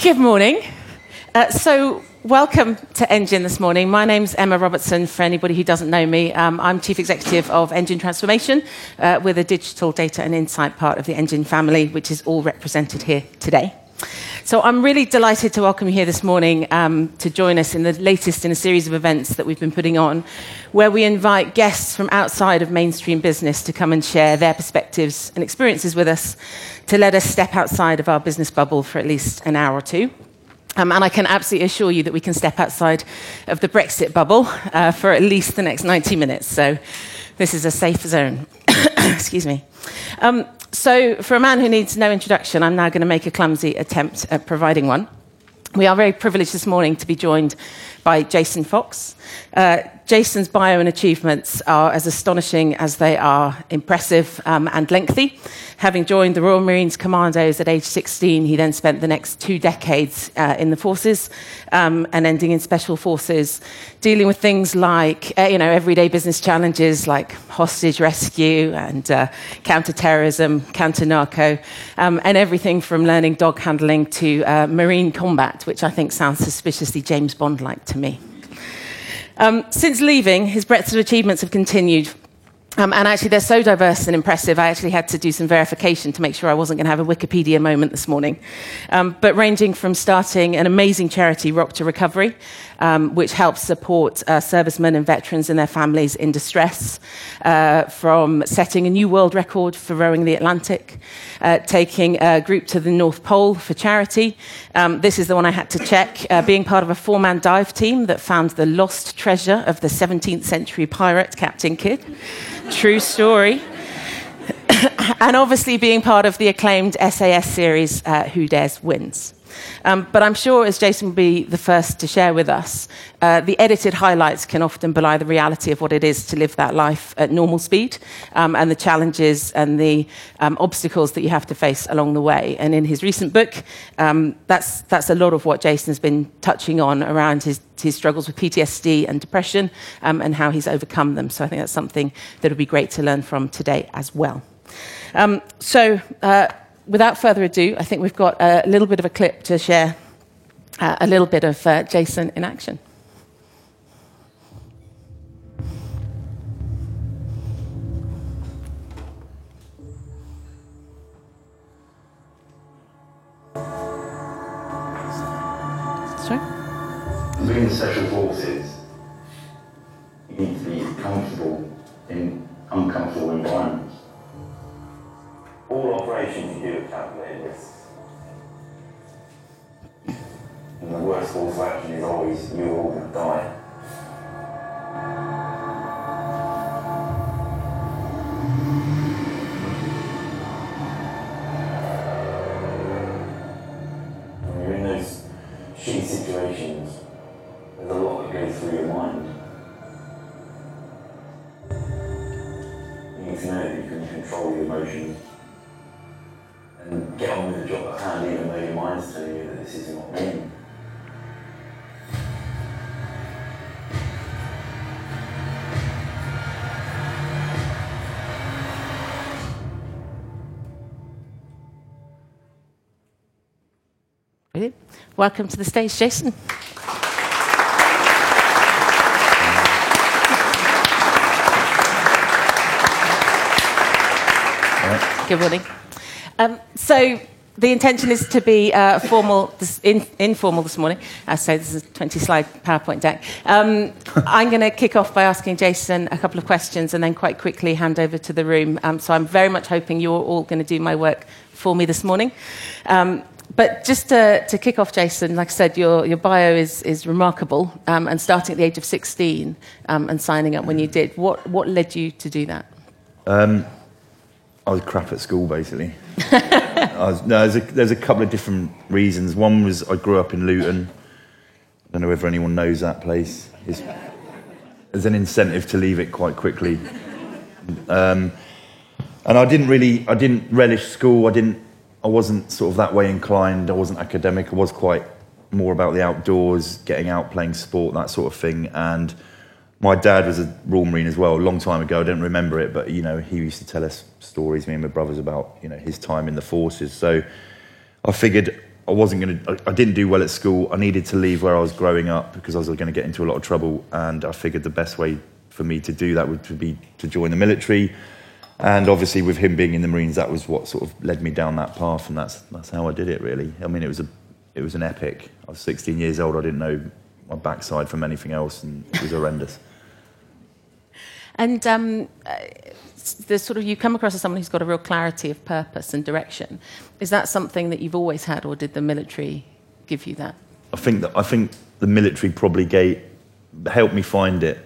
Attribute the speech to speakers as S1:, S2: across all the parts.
S1: Good morning. Uh, so, welcome to Engine this morning. My name's Emma Robertson, for anybody who doesn't know me. Um, I'm Chief Executive of Engine Transformation. Uh, we're the digital data and insight part of the Engine family, which is all represented here today. So I'm really delighted to welcome you here this morning um, to join us in the latest in a series of events that we've been putting on, where we invite guests from outside of mainstream business to come and share their perspectives and experiences with us, to let us step outside of our business bubble for at least an hour or two. Um, and I can absolutely assure you that we can step outside of the Brexit bubble uh, for at least the next 90 minutes. So this is a safe zone. Excuse me. Um, so, for a man who needs no introduction, I'm now going to make a clumsy attempt at providing one. We are very privileged this morning to be joined by Jason Fox. Uh, Jason's bio and achievements are as astonishing as they are impressive um, and lengthy. Having joined the Royal Marines Commandos at age 16, he then spent the next two decades uh, in the forces um, and ending in special forces, dealing with things like uh, you know everyday business challenges like hostage rescue and uh, counter-terrorism, counter-narco, um, and everything from learning dog handling to uh, marine combat, which I think sounds suspiciously James Bond-like to me. Um, since leaving, his breadth of achievements have continued. Um, and actually, they're so diverse and impressive, I actually had to do some verification to make sure I wasn't going to have a Wikipedia moment this morning. Um, but ranging from starting an amazing charity, Rock to Recovery, um, which helps support uh, servicemen and veterans and their families in distress, uh, from setting a new world record for rowing the Atlantic, uh, taking a group to the North Pole for charity. Um, this is the one I had to check, uh, being part of a four man dive team that found the lost treasure of the 17th century pirate, Captain Kidd. True story. and obviously being part of the acclaimed SAS series, uh, Who Dares Wins. Um, but I'm sure, as Jason will be the first to share with us, uh, the edited highlights can often belie the reality of what it is to live that life at normal speed um, and the challenges and the um, obstacles that you have to face along the way. And in his recent book, um, that's, that's a lot of what Jason's been touching on around his, his struggles with PTSD and depression um, and how he's overcome them. So I think that's something that would be great to learn from today as well. Um, so, uh, without further ado, I think we've got a little bit of a clip to share uh, a little bit of uh, Jason in action. Sorry?
S2: Being special forces, you need to be comfortable in uncomfortable environments all operations you do are calculated risks. And the worst course of action is always you're all to die. When you're in those shitty situations, there's a lot that goes through your mind. You need to know that you can control your emotions and get on with the job at hand, even though your mind's telling you that this is not me.
S1: Brilliant. Welcome to the stage, Jason. Good morning. Um, so the intention is to be uh, formal, this, in, informal this morning. Uh, so this is a 20-slide PowerPoint deck. Um, I'm going to kick off by asking Jason a couple of questions and then quite quickly hand over to the room. Um, so I'm very much hoping you're all going to do my work for me this morning. Um, but just to, to, kick off, Jason, like I said, your, your bio is, is remarkable. Um, and starting at the age of 16 um, and signing up when you did, what, what led you to do that?
S3: Um, I was crap at school, basically. was, no, there's a, there's a couple of different reasons. One was I grew up in Luton. I don't know whether anyone knows that place. It's, there's an incentive to leave it quite quickly. Um, and I didn't really, I didn't relish school. I didn't, I wasn't sort of that way inclined. I wasn't academic. I was quite more about the outdoors, getting out, playing sport, that sort of thing. And my dad was a Royal Marine as well, a long time ago. I don't remember it, but you know, he used to tell us stories, me and my brothers, about you know his time in the forces. So I figured I wasn't going to, I didn't do well at school. I needed to leave where I was growing up because I was going to get into a lot of trouble. And I figured the best way for me to do that would be to join the military. And obviously, with him being in the Marines, that was what sort of led me down that path. And that's, that's how I did it, really. I mean, it was, a, it was an epic. I was 16 years old. I didn't know my backside from anything else, and it was horrendous.
S1: And um, uh, the sort of you come across as someone who's got a real clarity of purpose and direction. Is that something that you've always had, or did the military give you that?
S3: I think that I think the military probably gave, helped me find it.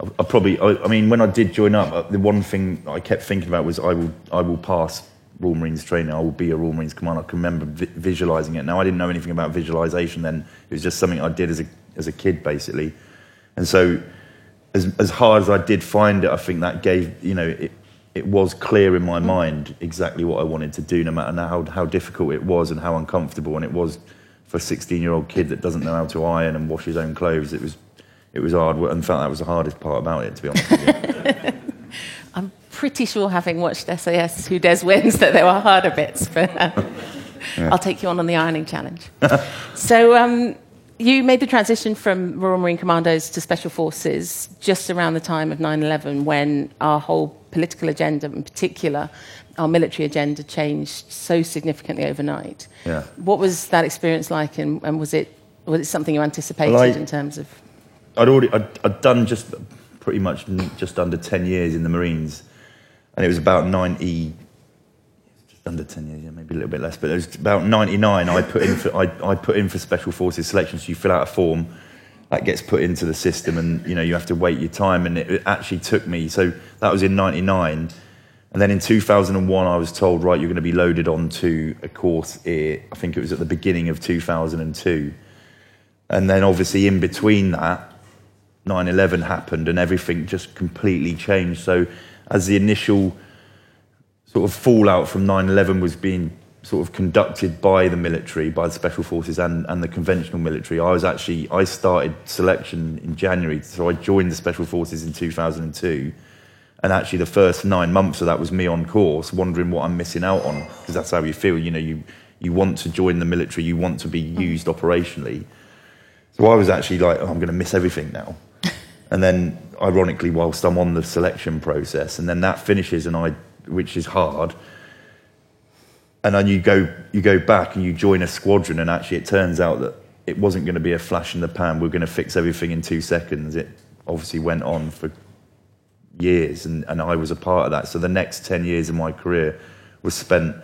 S3: I, I probably, I, I, mean, when I did join up, uh, the one thing I kept thinking about was I will, I will pass Royal Marines training. I will be a Royal Marines commando. I can remember vi- visualizing it. Now I didn't know anything about visualization then. It was just something I did as a as a kid, basically. And so, as as hard as I did find it, I think that gave you know it, it was clear in my mind exactly what I wanted to do, no matter how, how difficult it was and how uncomfortable. And it was for a 16 year old kid that doesn't know how to iron and wash his own clothes. It was, it was hard. And in fact, that was the hardest part about it, to be honest
S1: I'm pretty sure, having watched SAS Who Dares Wins, that there were harder bits. But uh, yeah. I'll take you on on the ironing challenge. so, um, you made the transition from Royal Marine Commandos to Special Forces just around the time of 9 11 when our whole political agenda, in particular, our military agenda, changed so significantly overnight.
S3: Yeah.
S1: What was that experience like, and, and was, it, was it something you anticipated well, I, in terms of?
S3: I'd already I'd, I'd done just pretty much just under 10 years in the Marines, and it was about 90 under 10 years, yeah, maybe a little bit less, but was about 99 I put in for, I, I put in for Special Forces selection. So you fill out a form, that gets put into the system, and you know, you have to wait your time. And it, it actually took me, so that was in 99. And then in 2001, I was told, right, you're going to be loaded onto a course here. I think it was at the beginning of 2002. And then obviously in between that, 9 11 happened and everything just completely changed. So as the initial sort of fallout from 9-11 was being sort of conducted by the military, by the special forces and, and the conventional military. I was actually, I started selection in January, so I joined the special forces in 2002. And actually the first nine months of that was me on course, wondering what I'm missing out on, because that's how you feel. You know, you, you want to join the military, you want to be mm. used operationally. So I was actually like, oh, I'm going to miss everything now. and then, ironically, whilst I'm on the selection process, and then that finishes and I which is hard. And then you go, you go back and you join a squadron, and actually it turns out that it wasn't going to be a flash in the pan. We're going to fix everything in two seconds. It obviously went on for years, and, and I was a part of that. So the next 10 years of my career was spent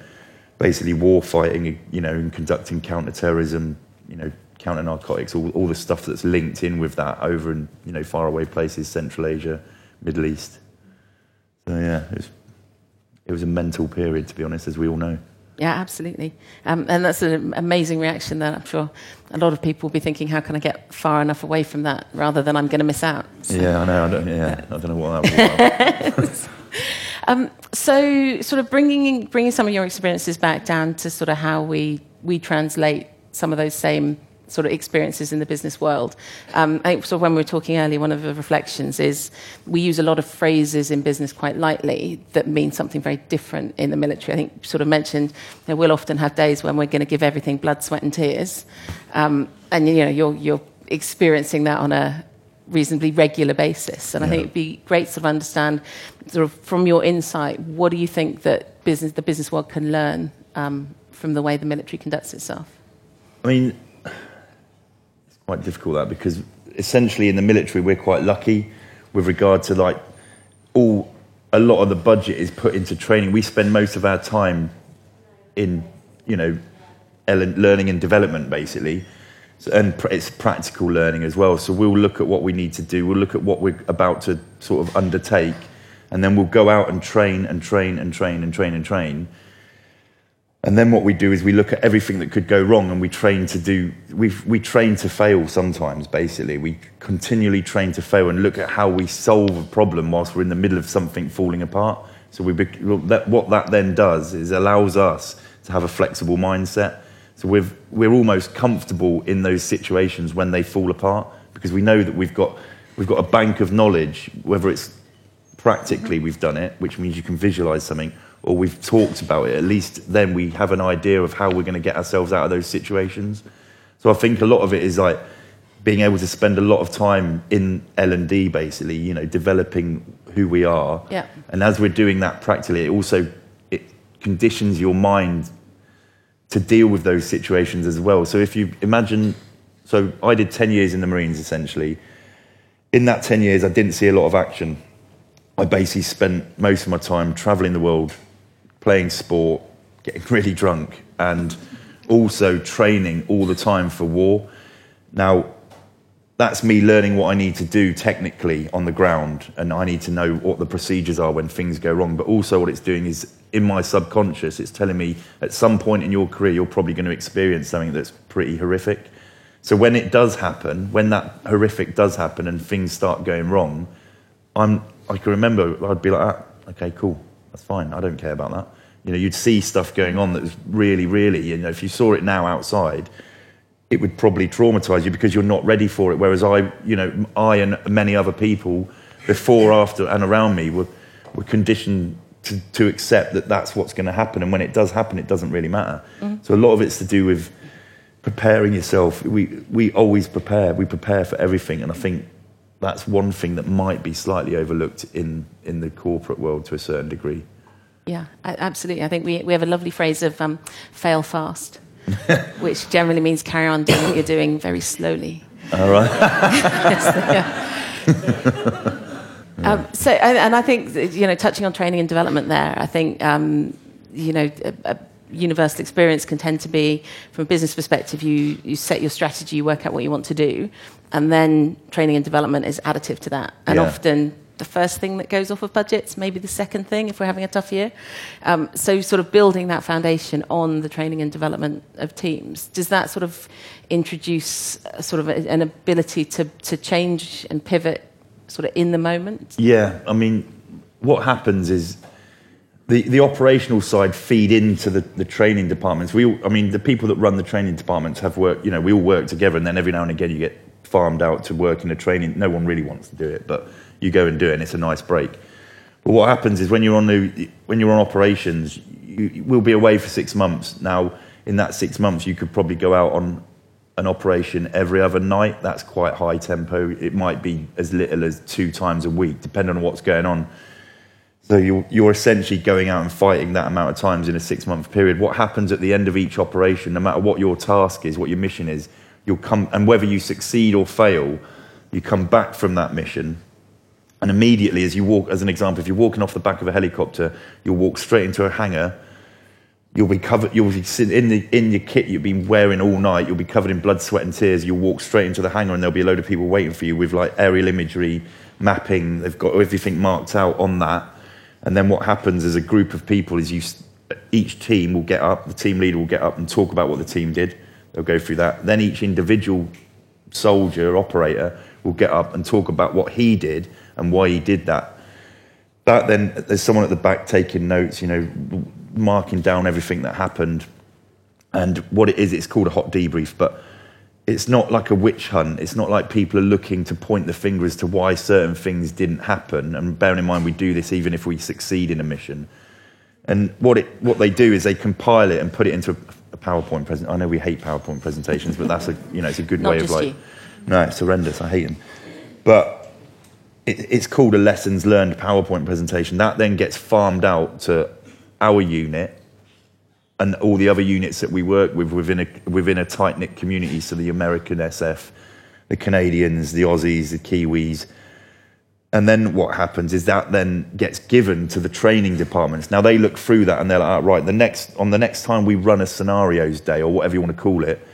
S3: basically war fighting, you know, and conducting counter-terrorism, you know, counter narcotics, all, all the stuff that's linked in with that over in, you know, faraway places, Central Asia, Middle East. So yeah, it was it was a mental period, to be honest, as we all know.
S1: Yeah, absolutely. Um, and that's an amazing reaction that I'm sure a lot of people will be thinking, how can I get far enough away from that rather than I'm going to miss out?
S3: So, yeah, I know. I don't, yeah, I don't know what that was
S1: um, so, sort of bringing, bringing some of your experiences back down to sort of how we, we translate some of those same sort of experiences in the business world. Um, so when we were talking earlier, one of the reflections is we use a lot of phrases in business quite lightly that mean something very different in the military. I think sort of mentioned that we'll often have days when we're going to give everything blood, sweat, and tears, um, and you know you're you're experiencing that on a reasonably regular basis. And yeah. I think it'd be great to sort of understand, sort of from your insight, what do you think that business, the business world can learn um, from the way the military conducts itself?
S3: I mean, quite difficult that because essentially in the military we're quite lucky with regard to like all a lot of the budget is put into training. We spend most of our time in you know learning and development basically. So, and it's practical learning as well. So we'll look at what we need to do. We'll look at what we're about to sort of undertake, and then we'll go out and train and train and train and train and train. And then what we do is we look at everything that could go wrong and we train to do, we we train to fail sometimes, basically. We continually train to fail and look at how we solve a problem whilst we're in the middle of something falling apart. So we, that, what that then does is allows us to have a flexible mindset. So we're, we're almost comfortable in those situations when they fall apart because we know that we've got, we've got a bank of knowledge, whether it's practically we've done it, which means you can visualize something, or we've talked about it, at least then we have an idea of how we're going to get ourselves out of those situations. So I think a lot of it is like being able to spend a lot of time in L&D basically, you know, developing who we are.
S1: Yeah.
S3: And as we're doing that practically, it also it conditions your mind to deal with those situations as well. So if you imagine so I did 10 years in the Marines essentially. In that 10 years I didn't see a lot of action. I basically spent most of my time traveling the world, playing sport, getting really drunk and also training all the time for war. Now, that's me learning what I need to do technically on the ground, and I need to know what the procedures are when things go wrong. But also, what it's doing is in my subconscious, it's telling me at some point in your career, you're probably going to experience something that's pretty horrific. So, when it does happen, when that horrific does happen and things start going wrong, I'm, I can remember I'd be like, ah, okay, cool, that's fine, I don't care about that. You know, you'd see stuff going on that was really, really, you know, if you saw it now outside, it would probably traumatize you because you're not ready for it. Whereas I, you know, I and many other people before, after, and around me were, were conditioned to, to accept that that's what's going to happen. And when it does happen, it doesn't really matter. Mm-hmm. So a lot of it's to do with preparing yourself. We, we always prepare, we prepare for everything. And I think that's one thing that might be slightly overlooked in, in the corporate world to a certain degree.
S1: Yeah, absolutely. I think we, we have a lovely phrase of um, fail fast, which generally means carry on doing what you're doing very slowly.
S3: All right.
S1: um, so, and, and, I think, you know, touching on training and development there, I think, um, you know, a, a universal experience can tend to be, from a business perspective, you, you set your strategy, you work out what you want to do, and then training and development is additive to that. And yeah. often the first thing that goes off of budgets, maybe the second thing if we're having a tough year. Um, so, sort of building that foundation on the training and development of teams, does that sort of introduce sort of a, an ability to, to change and pivot sort of in the moment?
S3: Yeah, I mean, what happens is the, the operational side feed into the, the training departments. We, all, I mean, the people that run the training departments have worked, you know, we all work together, and then every now and again you get farmed out to work in a training. No one really wants to do it, but you go and do it, and it's a nice break. But what happens is when you're on the, when you're on operations, you will be away for six months. Now, in that six months, you could probably go out on an operation every other night. That's quite high tempo. It might be as little as two times a week, depending on what's going on. So you're, you're essentially going out and fighting that amount of times in a six month period. What happens at the end of each operation, no matter what your task is, what your mission is, you'll come, and whether you succeed or fail, you come back from that mission and immediately, as you walk, as an example, if you're walking off the back of a helicopter, you'll walk straight into a hangar. You'll be covered. You'll be in the in your kit you've been wearing all night. You'll be covered in blood, sweat, and tears. You'll walk straight into the hangar, and there'll be a load of people waiting for you with like aerial imagery, mapping. They've got everything marked out on that. And then what happens as a group of people is you, each team will get up. The team leader will get up and talk about what the team did. They'll go through that. Then each individual soldier operator will get up and talk about what he did and why he did that. That then, there's someone at the back taking notes, you know, marking down everything that happened. And what it is, it's called a hot debrief, but it's not like a witch hunt. It's not like people are looking to point the finger as to why certain things didn't happen. And bearing in mind, we do this even if we succeed in a mission. And what, it, what they do is they compile it and put it into PowerPoint presentation. I know we hate PowerPoint presentations, but that's a, you know, it's a good way of like,
S1: you.
S3: no, it's horrendous. I hate them. But it, it's called a lessons learned PowerPoint presentation. That then gets farmed out to our unit and all the other units that we work with within a, within a tight knit community. So the American SF, the Canadians, the Aussies, the Kiwis. And then what happens is that then gets given to the training departments. Now they look through that and they're like, oh, right, the next, on the next time we run a scenarios day or whatever you want to call it,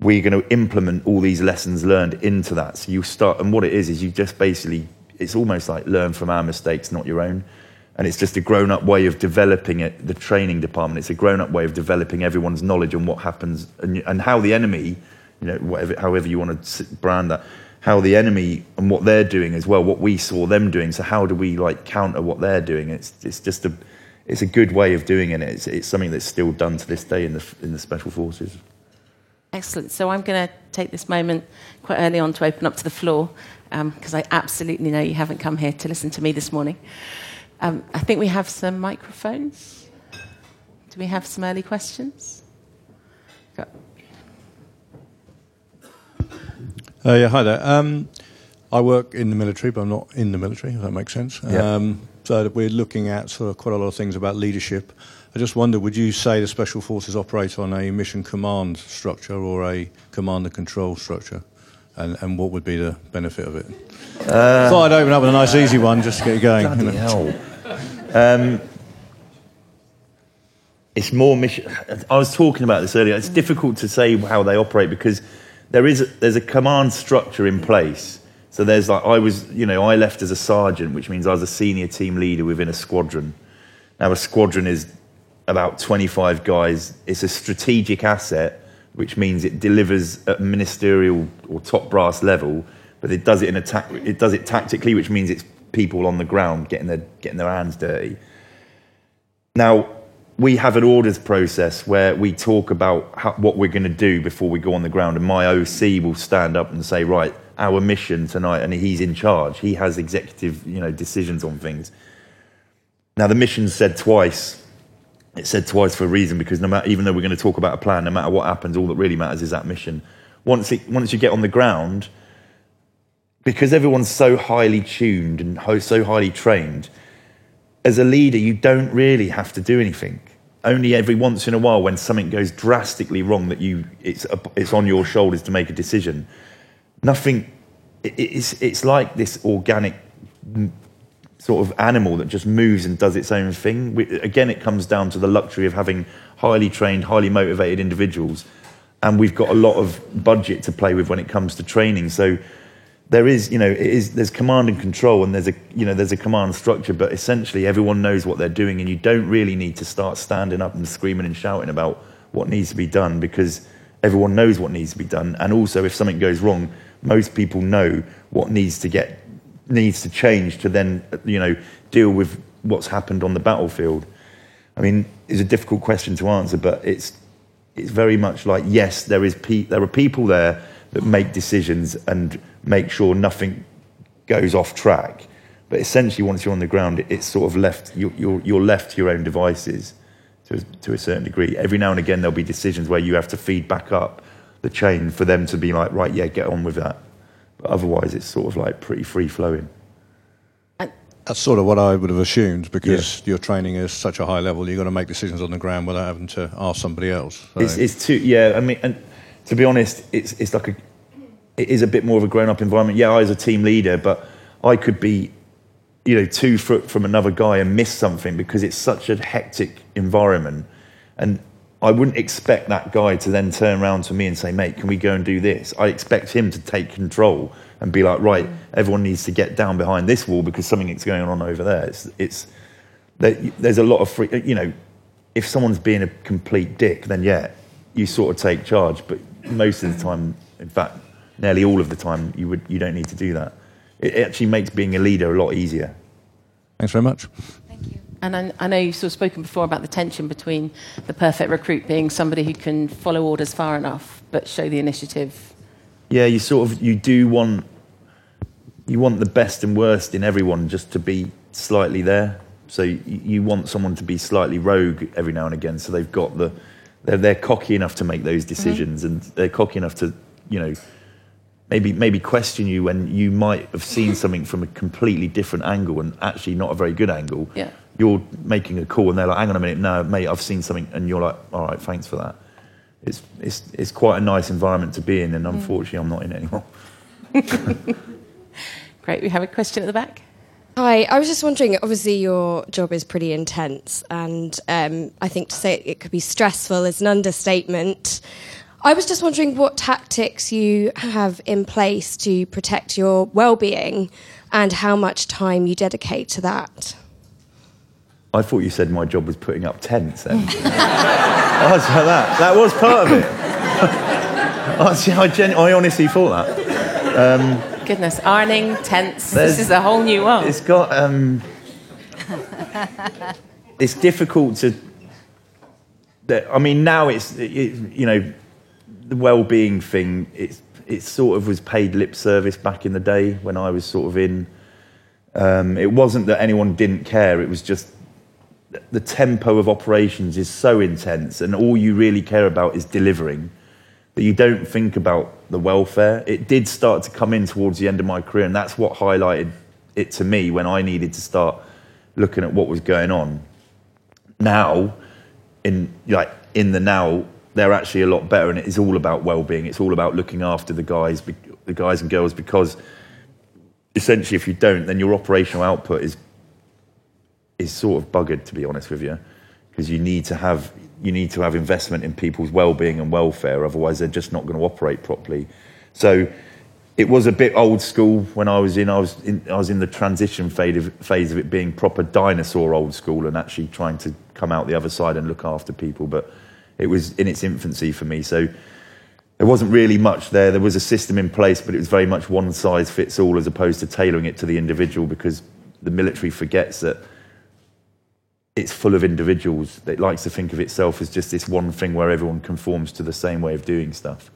S3: we're going to implement all these lessons learned into that. So you start, and what it is, is you just basically, it's almost like learn from our mistakes, not your own. And it's just a grown up way of developing it, the training department. It's a grown up way of developing everyone's knowledge on what happens and, and how the enemy, you know, whatever, however you want to brand that, how the enemy and what they're doing as well, what we saw them doing. So how do we like counter what they're doing? It's, it's just a, it's a good way of doing it. It's, it's something that's still done to this day in the, in the special forces.
S1: Excellent. So I'm going to take this moment quite early on to open up to the floor because um, I absolutely know you haven't come here to listen to me this morning. Um, I think we have some microphones. Do we have some early questions? Got-
S4: Uh, yeah, hi there. Um, I work in the military, but I'm not in the military, if that makes sense.
S3: Yeah.
S4: Um, so we're looking at sort of quite a lot of things about leadership. I just wonder, would you say the Special Forces operate on a mission command structure or a command and control structure? And, and what would be the benefit of it? Thought I'd open up with a nice easy one just to get you going. you
S3: Bloody
S4: know.
S3: hell. Um, it's more mission. I was talking about this earlier. It's difficult to say how they operate because there is there's a command structure in place. So there's like I was, you know, I left as a sergeant, which means I was a senior team leader within a squadron. Now a squadron is about 25 guys. It's a strategic asset, which means it delivers at ministerial or top brass level, but it does it in a ta- it does it tactically, which means it's people on the ground getting their getting their hands dirty. Now, we have an orders process where we talk about how, what we're going to do before we go on the ground, and my OC will stand up and say, "Right, our mission tonight," and he's in charge. He has executive, you know, decisions on things. Now, the mission said twice. It said twice for a reason because no matter, even though we're going to talk about a plan, no matter what happens, all that really matters is that mission. Once it, once you get on the ground, because everyone's so highly tuned and so highly trained, as a leader, you don't really have to do anything. Only every once in a while, when something goes drastically wrong, that you it's it's on your shoulders to make a decision. Nothing. it- It's it's like this organic sort of animal that just moves and does its own thing. We, again, it comes down to the luxury of having highly trained, highly motivated individuals, and we've got a lot of budget to play with when it comes to training. So there is, you know, it is there's command and control, and there's a, you know, there's a command structure, but essentially everyone knows what they're doing, and you don't really need to start standing up and screaming and shouting about what needs to be done because everyone knows what needs to be done, and also if something goes wrong, most people know what needs to get needs to change to then, you know, deal with what's happened on the battlefield. I mean, it's a difficult question to answer, but it's it's very much like yes, there is pe- there are people there that make decisions and make sure nothing goes off track. But essentially, once you're on the ground, it's sort of left you're, you're, you're left to your own devices to a, to a certain degree. Every now and again, there'll be decisions where you have to feed back up the chain for them to be like, right, yeah, get on with that. But otherwise, it's sort of like pretty free flowing.
S4: That's sort of what I would have assumed because you're training is such a high level, you've got to make decisions on the ground without having to ask somebody else. So-
S3: It's, it's too, yeah. I mean, and to be honest, it's it's like a, it is a bit more of a grown-up environment. Yeah, I was a team leader, but I could be, you know, two foot from another guy and miss something because it's such a hectic environment, and I wouldn't expect that guy to then turn around to me and say, "Mate, can we go and do this?" I expect him to take control and be like, "Right, everyone needs to get down behind this wall because something is going on over there." It's it's there's a lot of free, you know, if someone's being a complete dick, then yeah, you sort of take charge. But most of the time, in fact, nearly all of the time, you would you don't need to do that. It actually makes being a leader a lot easier.
S4: Thanks very much. Thank you.
S1: And I, I know you've sort of spoken before about the tension between the perfect recruit being somebody who can follow orders far enough but show the initiative.
S3: Yeah, you sort of you do want you want the best and worst in everyone just to be slightly there. So you, you want someone to be slightly rogue every now and again. So they've got the they're, they're cocky enough to make those mm-hmm. decisions and they're cocky enough to you know maybe maybe question you when you might have seen something from a completely different angle and actually not a very good angle.
S1: Yeah.
S3: You're making a call and they're like, hang on a minute, no, mate, I've seen something and you're like, all right, thanks for that. It's it's it's quite a nice environment to be in and mm. unfortunately I'm not in it anymore.
S1: Great. We have a question at the back.
S5: Hi, I was just wondering. Obviously, your job is pretty intense, and um, I think to say it could be stressful is an understatement. I was just wondering what tactics you have in place to protect your well-being, and how much time you dedicate to that.
S3: I thought you said my job was putting up tents then. that that was part of it. see, I, genu- I honestly thought that.
S1: Goodness, ironing, tents.
S3: There's-
S1: This is a whole new world.
S3: It's got. Um, it's difficult to. I mean, now it's it, you know, the well-being thing. It's it sort of was paid lip service back in the day when I was sort of in. Um, it wasn't that anyone didn't care. It was just the tempo of operations is so intense, and all you really care about is delivering. That you don't think about the welfare. It did start to come in towards the end of my career, and that's what highlighted it to me when I needed to start looking at what was going on. Now, in like in the now, they're actually a lot better, and it is all about well-being. It's all about looking after the guys, the guys and girls, because essentially, if you don't, then your operational output is is sort of buggered, to be honest with you, because you need to have you need to have investment in people's well-being and welfare. Otherwise, they're just not going to operate properly. So it was a bit old school when I was in. I was in, I was in the transition phase of, phase of it being proper dinosaur old school and actually trying to come out the other side and look after people. But it was in its infancy for me. So there wasn't really much there. There was a system in place, but it was very much one size fits all as opposed to tailoring it to the individual because the military forgets that it's full of individuals that likes to think of itself as just this one thing where everyone conforms to the same way of doing stuff.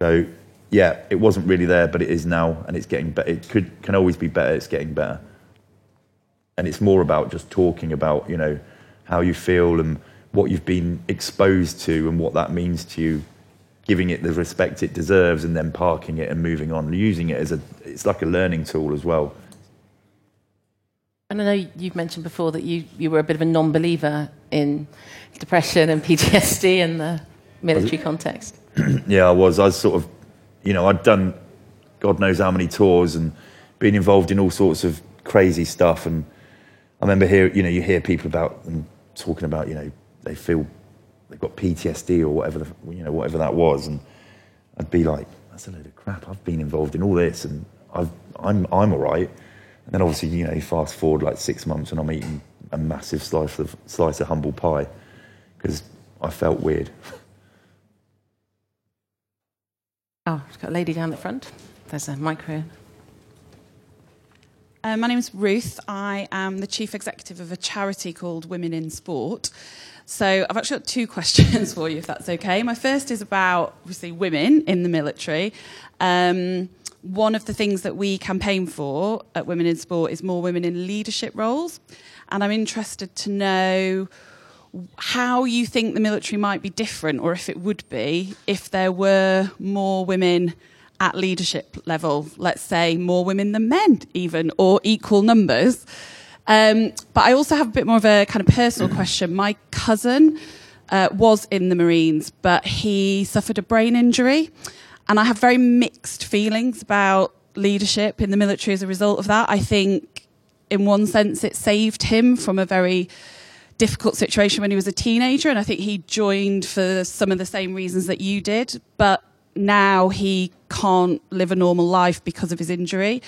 S3: So yeah, it wasn't really there, but it is now, and it's getting better. It could can always be better. It's getting better, and it's more about just talking about you know how you feel and what you've been exposed to and what that means to you, giving it the respect it deserves, and then parking it and moving on, using it as a it's like a learning tool as well.
S1: And I know you've mentioned before that you, you were a bit of a non believer in depression and PTSD in the military context.
S3: yeah, I was. I was sort of, you know, I'd done God knows how many tours and been involved in all sorts of crazy stuff. And I remember here, you know, you hear people about them talking about, you know, they feel they've got PTSD or whatever, the, you know, whatever that was. And I'd be like, that's a load of crap. I've been involved in all this and I've, I'm, I'm all right. And then obviously, you know, you fast forward like six months and I'm eating a massive slice of, slice of humble pie because I felt weird.
S1: Oh, we've got a lady down the front. There's a micro.
S6: Uh, my name is Ruth. I am the chief executive of a charity called Women in Sport. So I've actually got two questions for you, if that's okay. My first is about obviously women in the military. Um, one of the things that we campaign for at Women in Sport is more women in leadership roles. And I'm interested to know how you think the military might be different, or if it would be, if there were more women at leadership level, let's say more women than men, even, or equal numbers. Um, but I also have a bit more of a kind of personal question. My cousin uh, was in the Marines, but he suffered a brain injury. And I have very mixed feelings about leadership in the military as a result of that. I think, in one sense, it saved him from a very difficult situation when he was a teenager. And I think he joined for some of the same reasons that you did. But now he can't live a normal life because of his injury.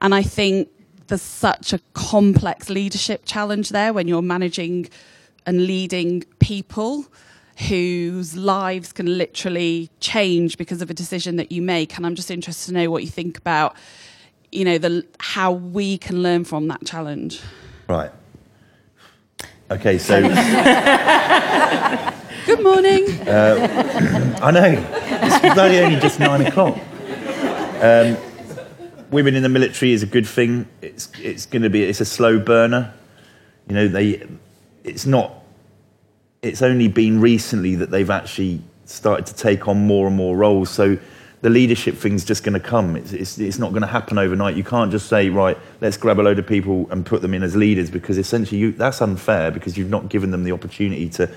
S6: And I think there's such a complex leadership challenge there when you're managing and leading people whose lives can literally change because of a decision that you make. And I'm just interested to know what you think about, you know, the how we can learn from that challenge.
S3: Right. Okay, so.
S6: Good morning.
S3: Uh, I know. It's bloody only just nine o'clock. Um, women in the military is a good thing. It's it's going to be it's a slow burner. You know, they it's not it's only been recently that they've actually started to take on more and more roles. So the leadership thing's just going to come. It's, it's, it's not going to happen overnight. You can't just say, right, let's grab a load of people and put them in as leaders because essentially you, that's unfair because you've not given them the opportunity to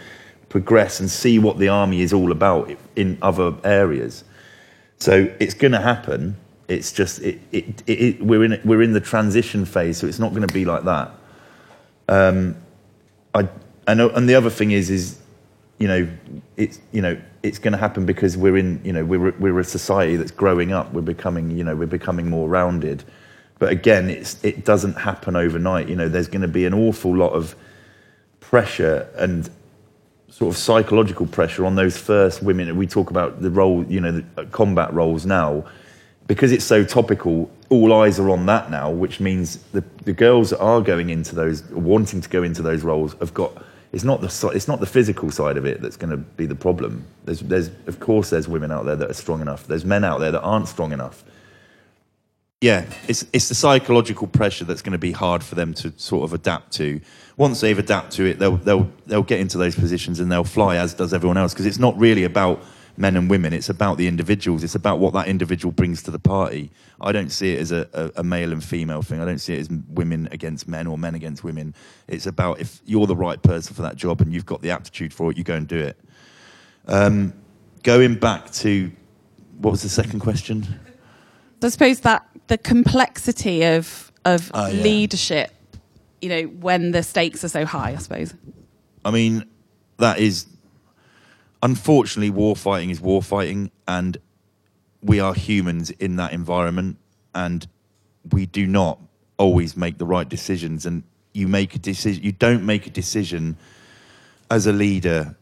S3: progress and see what the army is all about in other areas. So it's going to happen. It's just it, it, it, we're in we're in the transition phase, so it's not going to be like that. Um, I and uh, and the other thing is is you know it's you know it's going to happen because we're in you know we're we're a society that's growing up. We're becoming you know we're becoming more rounded. But again it's it doesn't happen overnight. You know there's going to be an awful lot of pressure and sort of psychological pressure on those first women. We talk about the role you know the uh, combat roles now. Because it's so topical all eyes are on that now which means the the girls that are going into those wanting to go into those roles have got it's not the it's not the physical side of it that's going to be the problem. There's there's of course there's women out there that are strong enough. There's men out there that aren't strong enough. yeah, it's it's the psychological pressure that's going to be hard for them to sort of adapt to. Once they've adapted to it, they'll they'll they'll get into those positions and they'll fly as does everyone else because it's not really about men and women. It's about the individuals. It's about what that individual brings to the party. I don't see it as a, a, a male and female thing. I don't see it as women against men or men against women. It's about if you're the right person for that job and you've got the aptitude for it, you go and do it. Um, going back to what was the second question?
S6: I suppose that the complexity of of
S3: Oh, yeah.
S6: leadership, you know, when the stakes are so high, I suppose.
S3: I mean, that is unfortunately war fighting is war fighting, and we are humans in that environment, and we do not always make the right decisions. And you make a decision, you don't make a decision as a leader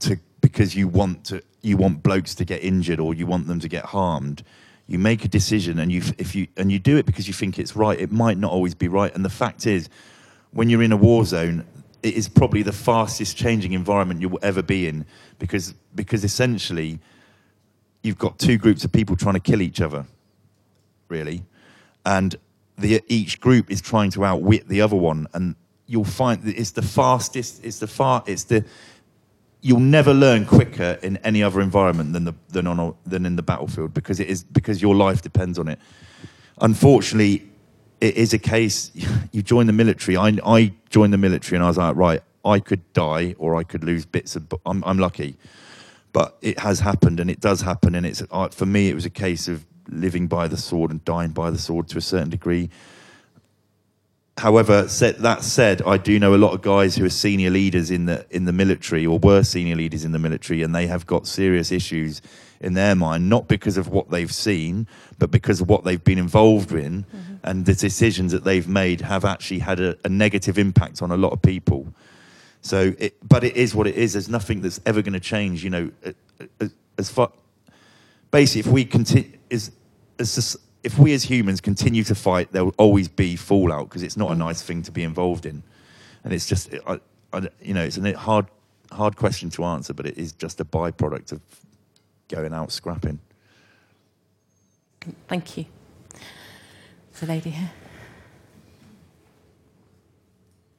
S3: to because you want to you want blokes to get injured or you want them to get harmed. You make a decision, and you if you and you do it because you think it's right. It might not always be right, and the fact is, when you're in a war zone, it is probably the fastest changing environment you will ever be in because because essentially you've got two groups of people trying to kill each other, really, and the each group is trying to outwit the other one, and you'll find that it's the fastest, it's the far, it's the you'll never learn quicker in any other environment than the than on a, than in the battlefield because it is because your life depends on it. Unfortunately, it is a case you join the military. I I joined the military and I was like, right, I could die or I could lose bits of. I'm I'm lucky, but it has happened and it does happen. And it's uh, for me, it was a case of living by the sword and dying by the sword to a certain degree. However, that said, I do know a lot of guys who are senior leaders in the in the military or were senior leaders in the military, and they have got serious issues in their mind, not because of what they've seen, but because of what they've been involved in, mm-hmm. and the decisions that they've made have actually had a, a negative impact on a lot of people. So, it, but it is what it is. There's nothing that's ever going to change. You know, as far basically, if we continue, is if we as humans continue to fight, there will always be fallout because it's not a mm. nice thing to be involved in, and it's just, I, I, you know, it's a hard, hard question to answer, but it is just a byproduct of going out scrapping.
S1: Thank you. The lady here.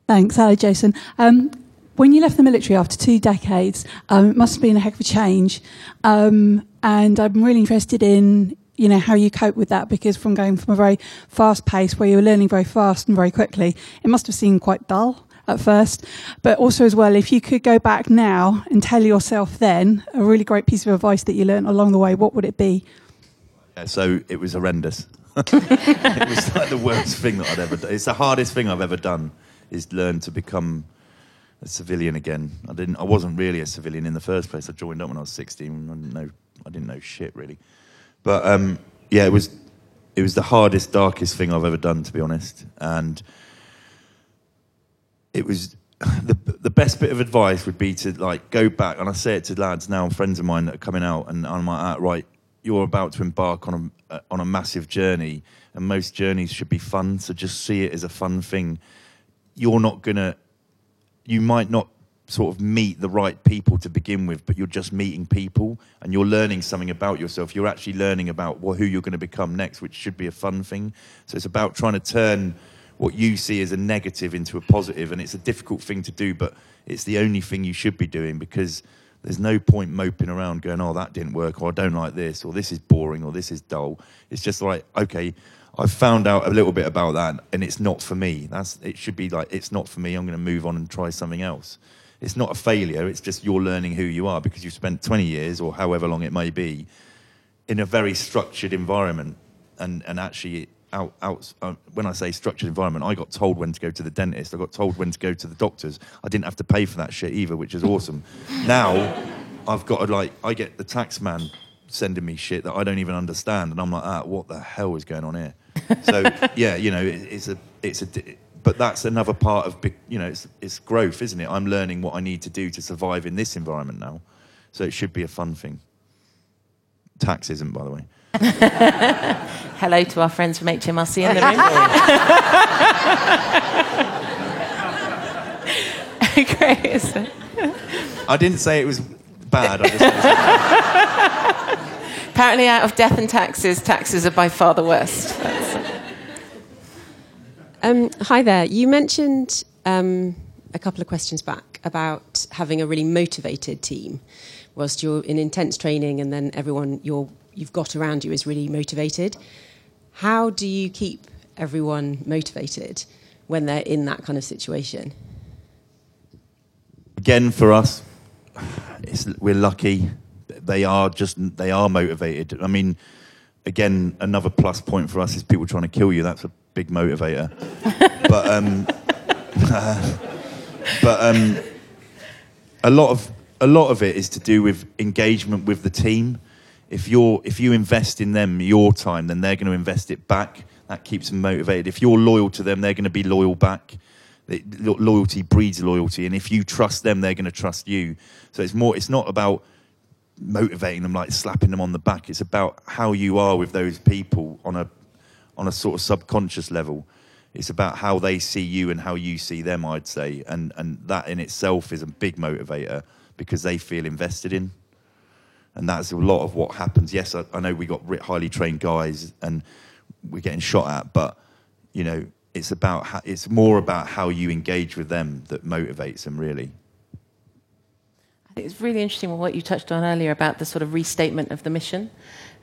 S7: Thanks, hello, Jason. Um, when you left the military after two decades, um, it must have been a heck of a change, um, and I'm really interested in you know how you cope with that because from going from a very fast pace where you were learning very fast and very quickly, it must have seemed quite dull at first. But also as well, if you could go back now and tell yourself then a really great piece of advice that you learned along the way, what would it be?
S3: Yeah, so it was horrendous. it was like the worst thing that I'd ever done. It's the hardest thing I've ever done is learn to become a civilian again. I didn't. I wasn't really a civilian in the first place. I joined up when I was 16. I didn't know. I didn't know shit really. But um, yeah, it was. It was the hardest, darkest thing I've ever done, to be honest. And it was the the best bit of advice would be to like go back, and I say it to lads now, friends of mine that are coming out, and I'm like, ah, right, you're about to embark on a on a massive journey, and most journeys should be fun. So just see it as a fun thing. You're not gonna, you might not sort of meet the right people to begin with, but you're just meeting people and you're learning something about yourself. You're actually learning about who you're going to become next, which should be a fun thing. So it's about trying to turn what you see as a negative into a positive, and it's a difficult thing to do, but it's the only thing you should be doing because there's no point moping around going, oh, that didn't work, or I don't like this, or this is boring, or this is dull. It's just like, okay, I've found out a little bit about that, and it's not for me. That's it. Should be like, it's not for me. I'm going to move on and try something else. It's not a failure. It's just you're learning who you are because you've spent 20 years or however long it may be in a very structured environment, and and actually out, out uh, when I say structured environment, I got told when to go to the dentist. I got told when to go to the doctors. I didn't have to pay for that shit either, which is awesome. now, I've got to like, I get the tax man sending me shit that I don't even understand, and I'm like, ah, what the hell is going on here? So yeah, you know, it, it's a, it's a, di- but that's another part of, big, you know, it's, it's growth, isn't it? I'm learning what I need to do to survive in this environment now, so it should be a fun thing. Tax isn't, by the way.
S1: Hello to our friends from HMRC in the room. Great. So-
S3: I didn't say it was bad. I just,
S1: Apparently, out of death and taxes, taxes are by far the worst.
S8: Um, hi there. You mentioned um, a couple of questions back about having a really motivated team, whilst you're in intense training, and then everyone you're, you've got around you is really motivated. How do you keep everyone motivated when they're in that kind of situation?
S3: Again, for us, it's, we're lucky. They are just they are motivated. I mean, again, another plus point for us is people trying to kill you. That's a big motivator. but um, but um, a lot of a lot of it is to do with engagement with the team. If you're if you invest in them your time, then they're going to invest it back. That keeps them motivated. If you're loyal to them, they're going to be loyal back. loyalty breeds loyalty, and if you trust them, they're going to trust you. So it's more. It's not about motivating them, like slapping them on the back. It's about how you are with those people on a on a sort of subconscious level. It's about how they see you and how you see them, I'd say, and and that in itself is a big motivator because they feel invested in, and that's a lot of what happens. Yes, I, I know we got highly trained guys and we're getting shot at, but you know, it's about how, it's more about how you engage with them that motivates them really.
S1: I think it's really interesting what you touched on earlier about the sort of restatement of the mission.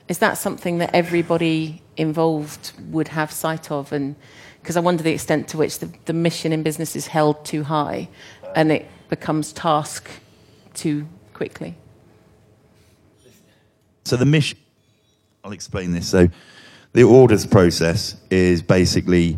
S1: Is that something that everybody involved would have sight of? And because I wonder the extent to which the, the mission in business is held too high and it becomes task too quickly.
S3: So the mission, I'll explain this. So the orders process is basically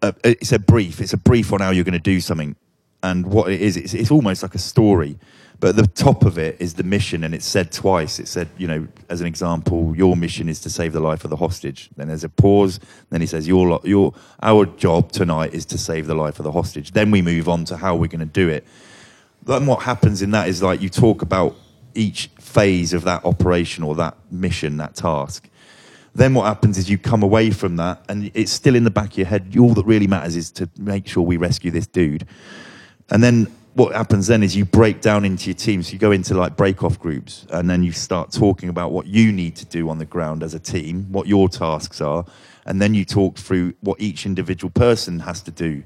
S3: a, it's a brief. It's a brief on how you're going to do something and what it is, it's, it's almost like a story. But the top of it is the mission, and it's said twice. It said, you know, as an example, your mission is to save the life of the hostage. Then there's a pause. Then he says, your, your, our job tonight is to save the life of the hostage. Then we move on to how we're going to do it. Then what happens in that is like you talk about each phase of that operation or that mission, that task. Then what happens is you come away from that, and it's still in the back of your head. All that really matters is to make sure we rescue this dude. And then what happens then is you break down into your teams. You go into like break off groups and then you start talking about what you need to do on the ground as a team, what your tasks are. And then you talk through what each individual person has to do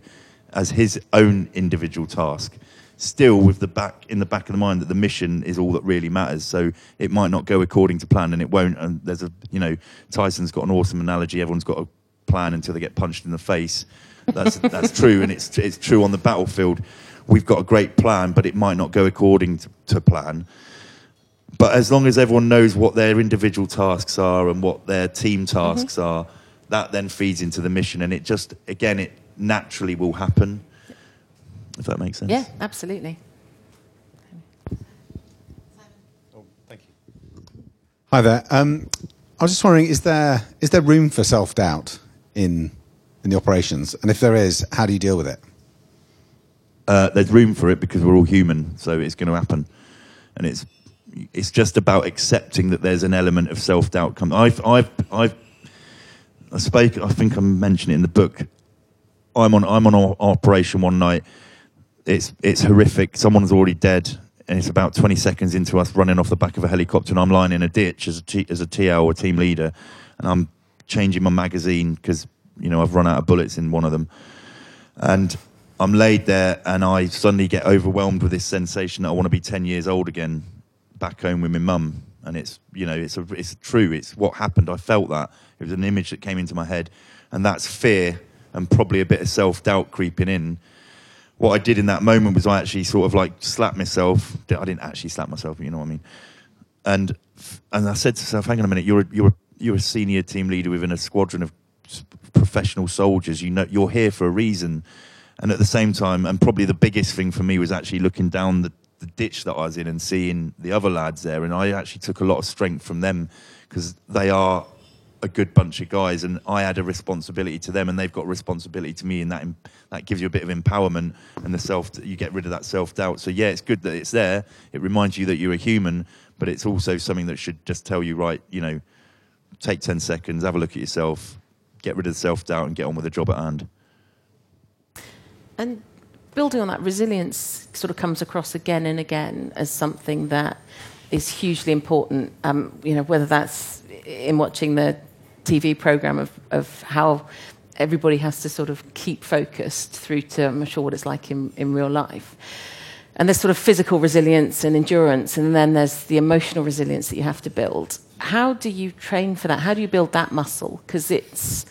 S3: as his own individual task. Still with the back in the back of the mind that the mission is all that really matters. So it might not go according to plan and it won't. And there's a, you know, Tyson's got an awesome analogy. Everyone's got a plan until they get punched in the face. That's, that's true. And it's, it's true on the battlefield we've got a great plan, but it might not go according to, to plan. But as long as everyone knows what their individual tasks are and what their team tasks mm-hmm. are, that then feeds into the mission. And it just, again, it naturally will happen. If that makes sense.
S1: Yeah, absolutely.
S9: Oh, thank you. Hi there. Um, I was just wondering, is there is there room for self doubt in in the operations? And if there is, how do you deal with it?
S3: uh, there's room for it because we're all human, so it's going to happen, and it's it's just about accepting that there's an element of self doubt. Come, I've I've I've I spoke. I think I mentioned it in the book. I'm on I'm on operation one night. It's it's horrific. Someone's already dead, and it's about 20 seconds into us running off the back of a helicopter, and I'm lying in a ditch as a T, as a TL or team leader, and I'm changing my magazine because you know I've run out of bullets in one of them, and I'm laid there and I suddenly get overwhelmed with this sensation that I want to be 10 years old again, back home with my mum. And it's, you know, it's, a, it's true. It's what happened. I felt that. It was an image that came into my head. And that's fear and probably a bit of self doubt creeping in. What I did in that moment was I actually sort of like slapped myself. I didn't actually slap myself, you know what I mean. And, and I said to myself, hang on a minute, you're a, you're a, you're a senior team leader within a squadron of professional soldiers. You know, you're here for a reason and at the same time, and probably the biggest thing for me was actually looking down the, the ditch that I was in and seeing the other lads there. And I actually took a lot of strength from them because they are a good bunch of guys, and I had a responsibility to them, and they've got a responsibility to me, and that that gives you a bit of empowerment and the self. You get rid of that self doubt. So yeah, it's good that it's there. It reminds you that you're a human, but it's also something that should just tell you, right, you know, take ten seconds, have a look at yourself, get rid of the self doubt, and get on with the job at hand.
S1: And building on that, resilience sort of comes across again and again as something that is hugely important. Um, you know, whether that's in watching the TV program of, of how everybody has to sort of keep focused through to, I'm not sure what it's like in, in real life. And there's sort of physical resilience and endurance, and then there's the emotional resilience that you have to build. How do you train for that? How do you build that muscle? Because it's,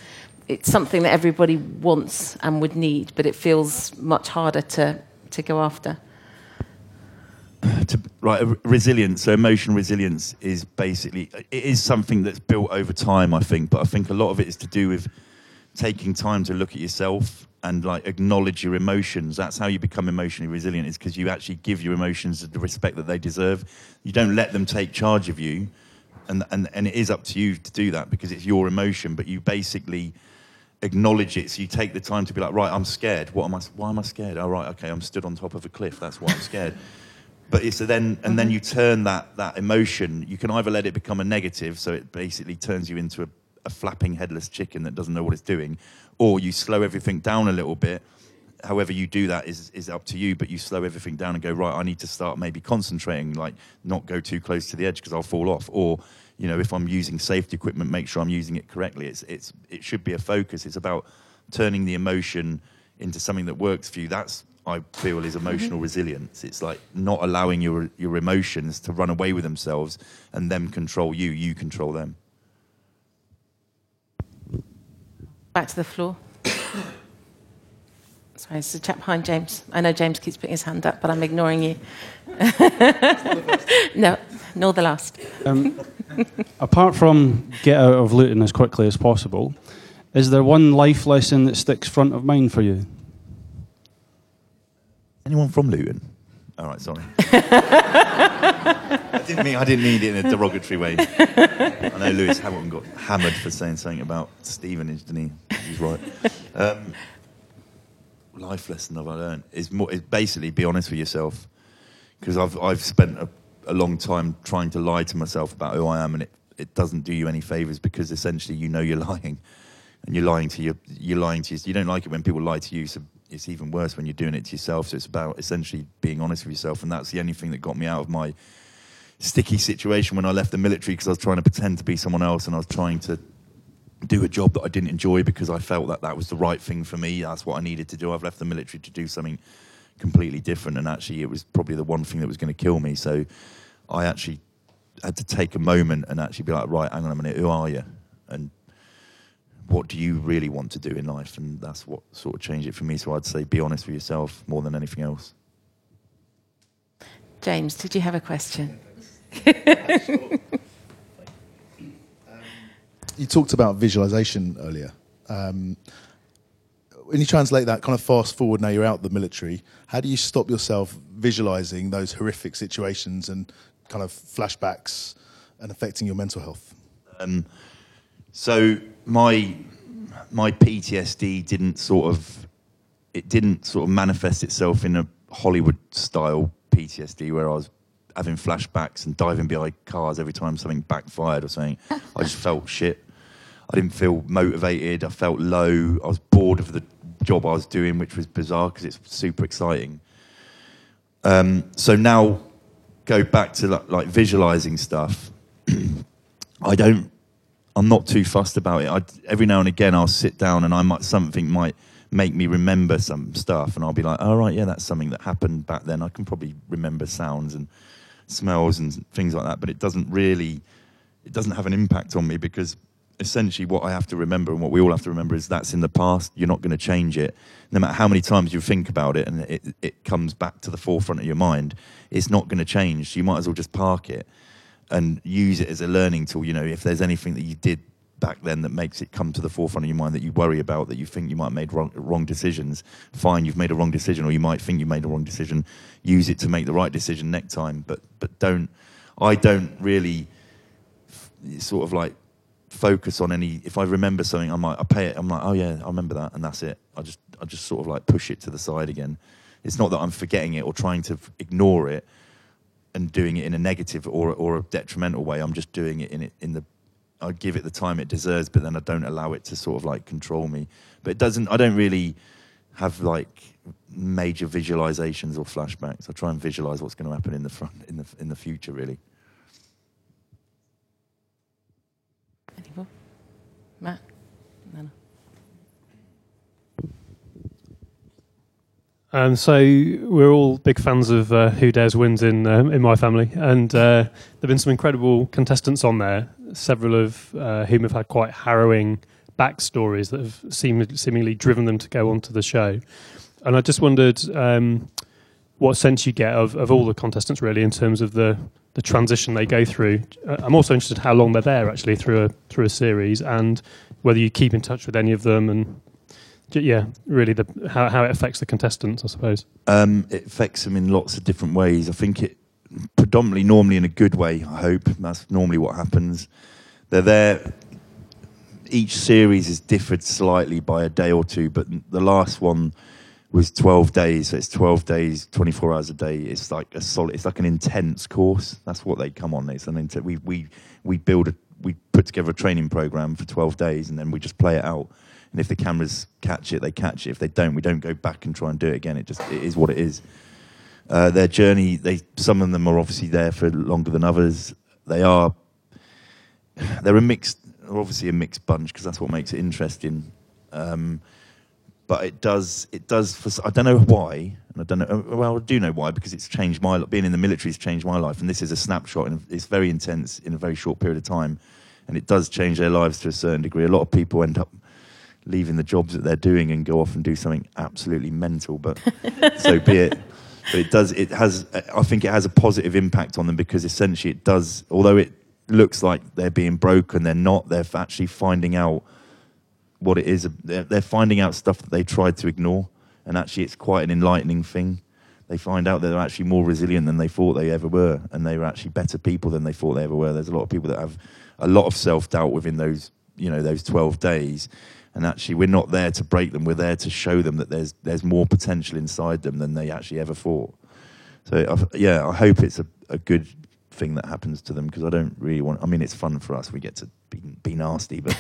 S1: it's something that everybody wants and would need, but it feels much harder to, to go after.
S3: To, right, resilience. So emotional resilience is basically it is something that's built over time, I think. But I think a lot of it is to do with taking time to look at yourself and like acknowledge your emotions. That's how you become emotionally resilient. Is because you actually give your emotions the respect that they deserve. You don't let them take charge of you, and and and it is up to you to do that because it's your emotion. But you basically acknowledge it. So you take the time to be like, right, I'm scared. What am I? Why am I scared? All oh, right, okay, I'm stood on top of a cliff. That's why I'm scared but it's a then and then mm-hmm. you turn that that emotion. You can either let it become a negative so it basically turns you into a, a, flapping headless chicken that doesn't know what it's doing or you slow everything down a little bit. However you do that is is up to you but you slow everything down and go right i need to start maybe concentrating like not go too close to the edge because i'll fall off. Or you know if i'm using safety equipment make sure i'm using it correctly. It's it's it should be a focus. It's about turning the emotion into something that works for you. That's I feel is emotional mm-hmm. resilience. It's like not allowing your your emotions to run away with themselves and them control you. You control them.
S1: Back to the floor. Sorry, it's the chap behind James. I know James keeps putting his hand up, but I'm ignoring you. no, nor the last. Um,
S10: apart from get out of Luton as quickly as possible, is there one life lesson that sticks front of mind for you?
S3: Anyone from Luton? All right, sorry. I didn't mean I didn't mean it in a derogatory way. I know Lewis Hamilton got hammered for saying something about Stevenage, didn't he? He's right. Um, life lesson I've learned is more is basically be honest with yourself because I've I've spent a, a long time trying to lie to myself about who I am, and it, it doesn't do you any favors because essentially you know you're lying, and you're lying to your you're lying to you. You don't like it when people lie to you, so it's even worse when you're doing it to yourself. So it's about essentially being honest with yourself, and that's the only thing that got me out of my sticky situation when I left the military because I was trying to pretend to be someone else, and I was trying to do a job that I didn't enjoy because I felt that that was the right thing for me. That's what I needed to do. I've left the military to do something completely different, and actually, it was probably the one thing that was going to kill me. So I actually had to take a moment and actually be like, right, hang on a minute, who are you? And what do you really want to do in life? And that's what sort of changed it for me. So I'd say be honest with yourself more than anything else.
S1: James, did you have a question?
S11: you talked about visualization earlier. Um, when you translate that kind of fast forward, now you're out the military, how do you stop yourself visualizing those horrific situations and kind of flashbacks and affecting your mental health? Um,
S3: so my my PTSD didn't sort of it didn't sort of manifest itself in a Hollywood style PTSD where I was having flashbacks and diving behind cars every time something backfired or something. I just felt shit. I didn't feel motivated. I felt low. I was bored of the job I was doing, which was bizarre because it's super exciting. Um, so now, go back to like, like visualizing stuff. I don't I'm not too fussed about it. I, every now and again, I'll sit down and I might something might make me remember some stuff, and I'll be like, "All oh, right, yeah, that's something that happened back then." I can probably remember sounds and smells and things like that, but it doesn't really, it doesn't have an impact on me because essentially what I have to remember and what we all have to remember is that's in the past. You're not going to change it, no matter how many times you think about it, and it it comes back to the forefront of your mind. It's not going to change. So you might as well just park it and use it as a learning tool. You know, if there's anything that you did back then that makes it come to the forefront of your mind that you worry about, that you think you might have made wrong, wrong decisions, fine, you've made a wrong decision, or you might think you made a wrong decision. Use it to make the right decision next time, but but don't. I don't really sort of like focus on any. If I remember something, I might I pay it. I'm like, oh yeah, I remember that, and that's it. I just I just sort of like push it to the side again. It's not that I'm forgetting it or trying to ignore it and doing it in a negative or or a detrimental way. I'm just doing it in it in the I give it the time it deserves, but then I don't allow it to sort of like control me. But it doesn't. I don't really have like major visualizations or flashbacks. I try and visualize what's going to happen in the front in the in the future, really.
S1: Matt, no, no.
S12: Um, so we're all big fans of uh, Who Dares Wins in uh, in my family, and uh, there've been some incredible contestants on there. Several of uh, whom have had quite harrowing backstories that have seem, seemingly driven them to go onto the show. And I just wondered um, what sense you get of, of all the contestants, really, in terms of the the transition they go through. Uh, I'm also interested how long they're there actually through a through a series, and whether you keep in touch with any of them and yeah, really the how, how it affects the contestants, I suppose.
S3: Um, it affects them in lots of different ways. I think it predominantly, normally in a good way. I hope that's normally what happens. They're there. Each series is differed slightly by a day or two, but the last one was 12 days. So it's 12 days, 24 hours a day. It's like a solid. It's like an intense course. That's what they come on. It's an intense. We we we build a we put together a training program for 12 days, and then we just play it out and if the cameras catch it, they catch it. If they don't, we don't go back and try and do it again. It just it is what it is. Uh, their journey, they some of them are obviously there for longer than others. They are they're a mixed, obviously a mixed bunch because that's what makes it interesting. Um, but it does it does for I don't know why and I don't know well I do know why because it's changed my being in the military has changed my life and this is a snapshot and it's very intense in a very short period of time and it does change their lives to a certain degree. A lot of people end up leaving the jobs that they're doing and go off and do something absolutely mental. But so be it. But it does. It has. I think it has a positive impact on them because essentially it does. Although it looks like they're being broken, they're not. They're actually finding out what it is. They're, they're finding out stuff that they tried to ignore, and actually it's quite an enlightening thing. They find out that they're actually more resilient than they thought they ever were, and they were actually better people than they thought they ever were. There's a lot of people that have a lot of self doubt within those, you know, those 12 days, and actually we're not there to break them. We're there to show them that there's there's more potential inside them than they actually ever thought. So yeah i hope it's a, a good thing that happens to them because i don't really want i mean it's fun for us. We get to be, be nasty but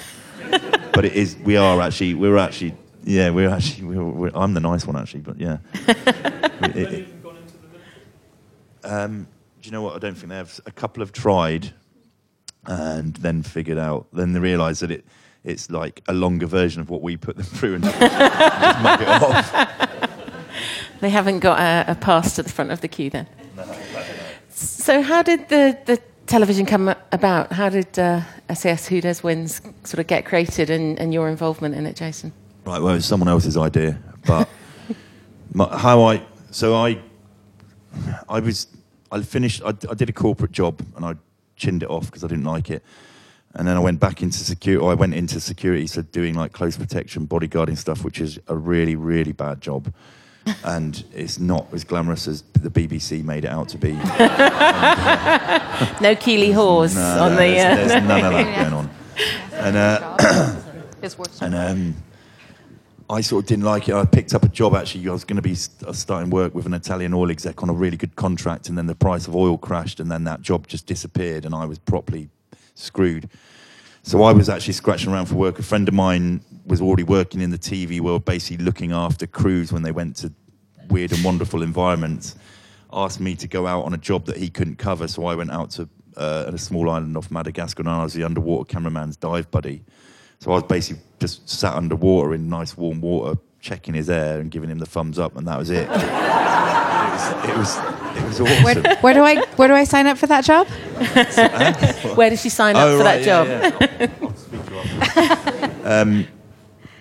S3: but it is we are actually we're actually yeah we're actually we're, we're, i'm the nice one actually but yeah. It, it, um, do you know what? I don't think they have. A couple have tried and then figured out then they realized that it it's like a longer version of what we put them through and mug it off.
S1: They haven't got a, a, pass to the front of the queue then. So, how did the, the television come about? How did uh, SAS Who Dares Wins sort of get created and, and your involvement in it, Jason?
S3: Right, well, it was someone else's idea, but my, how I so I I was I finished I, I did a corporate job and I chinned it off because I didn't like it and then I went back into security. I went into security, so doing like close protection, bodyguarding stuff, which is a really, really bad job. and it's not as glamorous as the BBC made it out to be. and,
S1: uh, no Keeley Hawes no, on
S3: no, the. There's, uh... there's, none of that going on. And, uh, and um, I sort of didn't like it. I picked up a job actually. I was going to be starting work with an Italian oil exec on a really good contract, and then the price of oil crashed, and then that job just disappeared, and I was properly screwed. So I was actually scratching around for work. A friend of mine was already working in the TV world, basically looking after crews when they went to weird and wonderful environments. Asked me to go out on a job that he couldn't cover, so I went out to uh, a small island off Madagascar, and I was the underwater cameraman's dive buddy. So I was basically just sat underwater in nice warm water, checking his air and giving him the thumbs up, and that was it. it, was, it was it was awesome.
S13: Where, where, do I where do I sign up for that job?
S1: where does she sign up
S3: oh,
S1: for
S3: right,
S1: that
S3: yeah, job? Yeah. um,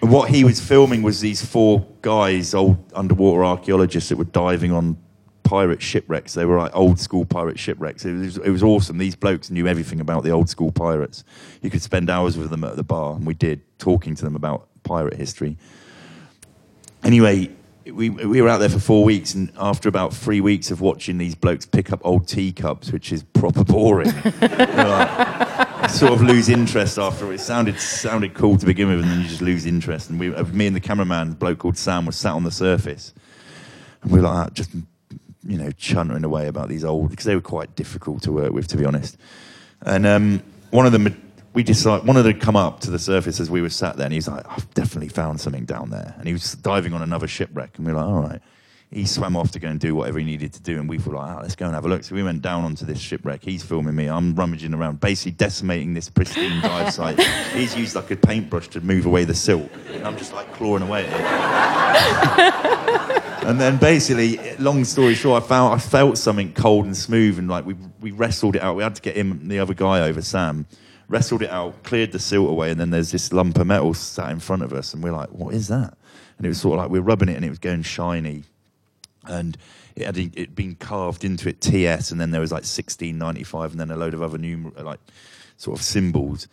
S3: what he was filming was these four guys, old underwater archaeologists that were diving on pirate shipwrecks. They were like old school pirate shipwrecks. It was, it was awesome. These blokes knew everything about the old school pirates. You could spend hours with them at the bar, and we did, talking to them about pirate history. Anyway, we, we were out there for four weeks, and after about three weeks of watching these blokes pick up old teacups, which is proper boring, like, sort of lose interest after it. sounded sounded cool to begin with, and then you just lose interest. And we, uh, me and the cameraman, a bloke called Sam, was sat on the surface, and we were like, just you know, chuntering away about these old because they were quite difficult to work with, to be honest. And um, one of them we decided one of them come up to the surface as we were sat there, and he's like, "I've definitely found something down there." And he was diving on another shipwreck, and we were like, "All right." He swam off to go and do whatever he needed to do, and we were like, oh, "Let's go and have a look." So we went down onto this shipwreck. He's filming me. I'm rummaging around, basically decimating this pristine dive site. He's used like a paintbrush to move away the silt, and I'm just like clawing away at it. and then basically, long story short, I found I felt something cold and smooth, and like we we wrestled it out. We had to get him, and the other guy over, Sam, wrestled it out, cleared the silt away, and then there's this lump of metal sat in front of us, and we're like, "What is that?" And it was sort of like we're rubbing it, and it was going shiny, and it had it been carved into it TS, and then there was like 1695, and then a load of other numer- like sort of symbols.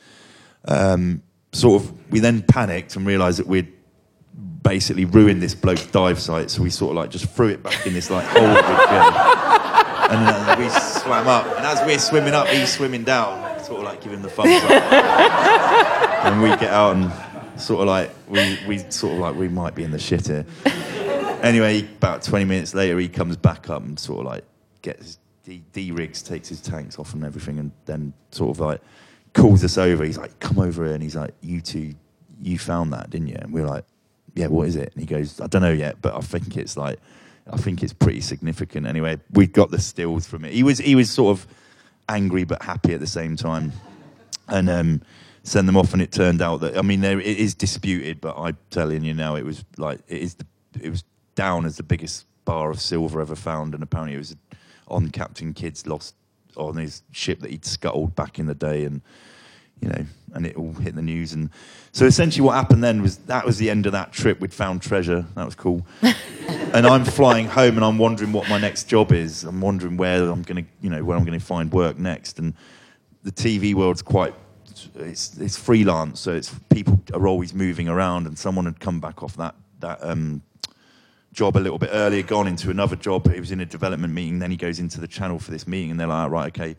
S3: Um, sort of, we then panicked and realised that we'd basically ruined this bloke's dive site, so we sort of like just threw it back in this like hole. And uh, we swam up, and as we're swimming up, he's swimming down, sort of like giving the thumbs up. and we get out and sort of like we, we sort of like we might be in the shit here. Anyway, about 20 minutes later, he comes back up and sort of like gets D, D rigs, takes his tanks off and everything, and then sort of like calls us over. He's like, "Come over here," and he's like, "You two, you found that, didn't you?" And we're like, "Yeah, what is it?" And he goes, "I don't know yet, but I think it's like, I think it's pretty significant." Anyway, we got the stills from it. He was he was sort of angry but happy at the same time, and um, send them off. And it turned out that I mean, there it is disputed, but I'm telling you now, it was like it is the, it was down as the biggest bar of silver ever found, and apparently it was on Captain Kidd's lost on his ship that he'd scuttled back in the day, and you know, and it all hit the news. And so essentially, what happened then was that was the end of that trip. We'd found treasure. That was cool. and I'm flying home, and I'm wondering what my next job is. I'm wondering where I'm going to, you know, where I'm going to find work next. And the TV world's quite. It's, it's freelance, so it's people are always moving around, and someone had come back off that that um, job a little bit earlier, gone into another job. He was in a development meeting. Then he goes into the channel for this meeting, and they're like, right, okay,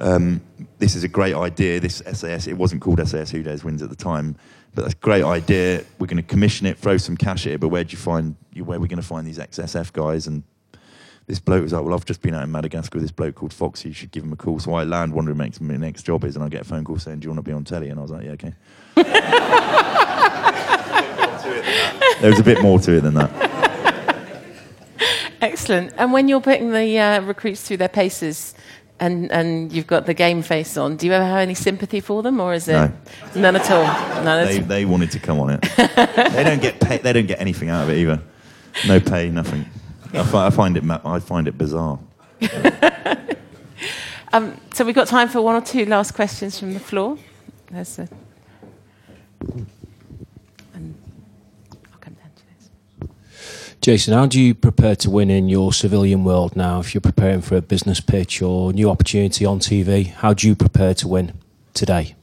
S3: um, this is a great idea. This SAS, it wasn't called SAS Who Dares Wins at the time, but that's a great idea. We're going to commission it, throw some cash at it. But where do you find? Where are we going to find these XSF guys? And this bloke was like, well, I've just been out in Madagascar with this bloke called Foxy. You should give him a call. So I land, wondering what my next job is, and I get a phone call saying, do you want to be on telly? And I was like, yeah, okay. there was a bit more to it than that.
S1: Excellent. And when you're putting the uh, recruits through their paces and, and you've got the game face on, do you ever have any sympathy for them, or is it
S3: No.
S1: none at all? None
S3: They,
S1: at all.
S3: they wanted to come on it. they don't get pay, They don't get anything out of it either. No pay, nothing. I find, I find it. I find it bizarre.
S1: Um, so we've got time for one or two last questions from the floor. There's a, and I'll come down to this.
S14: Jason, how do you prepare to win in your civilian world now? If you're preparing for a business pitch or new opportunity on TV, how do you prepare to win today?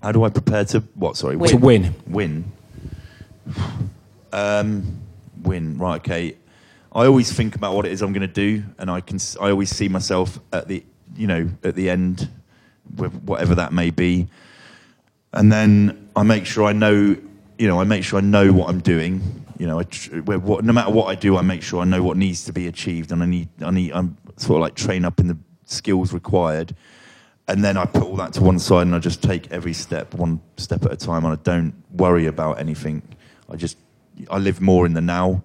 S3: How do I prepare to what? Sorry,
S14: To win.
S3: Win. Um, win. Right. Okay. I always think about what it is I'm going to do, and I can. I always see myself at the, you know, at the end, with whatever that may be, and then I make sure I know, you know, I make sure I know what I'm doing. You know, I what, no matter what I do, I make sure I know what needs to be achieved, and I need, I need, I'm sort of like train up in the skills required, and then I put all that to one side, and I just take every step one step at a time, and I don't worry about anything. I just, I live more in the now,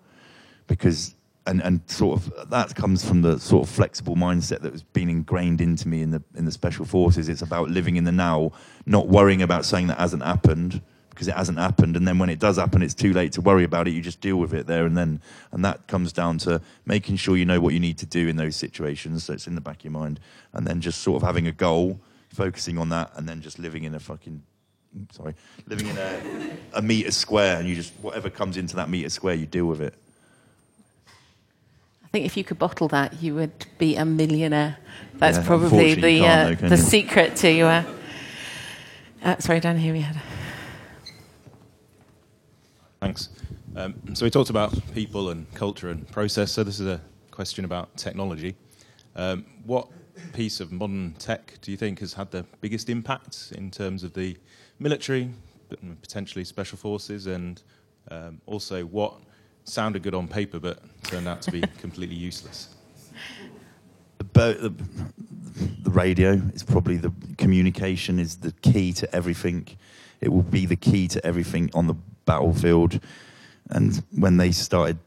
S3: because and, and sort of that comes from the sort of flexible mindset that has been ingrained into me in the in the special forces. It's about living in the now, not worrying about something that hasn't happened because it hasn't happened, and then when it does happen, it's too late to worry about it. You just deal with it there and then, and that comes down to making sure you know what you need to do in those situations, so it's in the back of your mind, and then just sort of having a goal, focusing on that, and then just living in a fucking sorry, living in a, a meter square, and you just whatever comes into that meter square, you deal with it.
S1: I think if you could bottle that, you would be a millionaire. That's
S3: Yeah,
S1: probably the uh,
S3: though,
S1: the
S3: you?
S1: secret to. Uh, uh, sorry, down here we had.
S15: Thanks. Um, so we talked about people and culture and process. So this is a question about technology. Um, what piece of modern tech do you think has had the biggest impact in terms of the military, potentially special forces, and um, also what sounded good on paper but turned out to be completely useless?
S3: bo- the, the radio is probably the communication is the key to everything. It will be the key to everything on the battlefield. And when they started,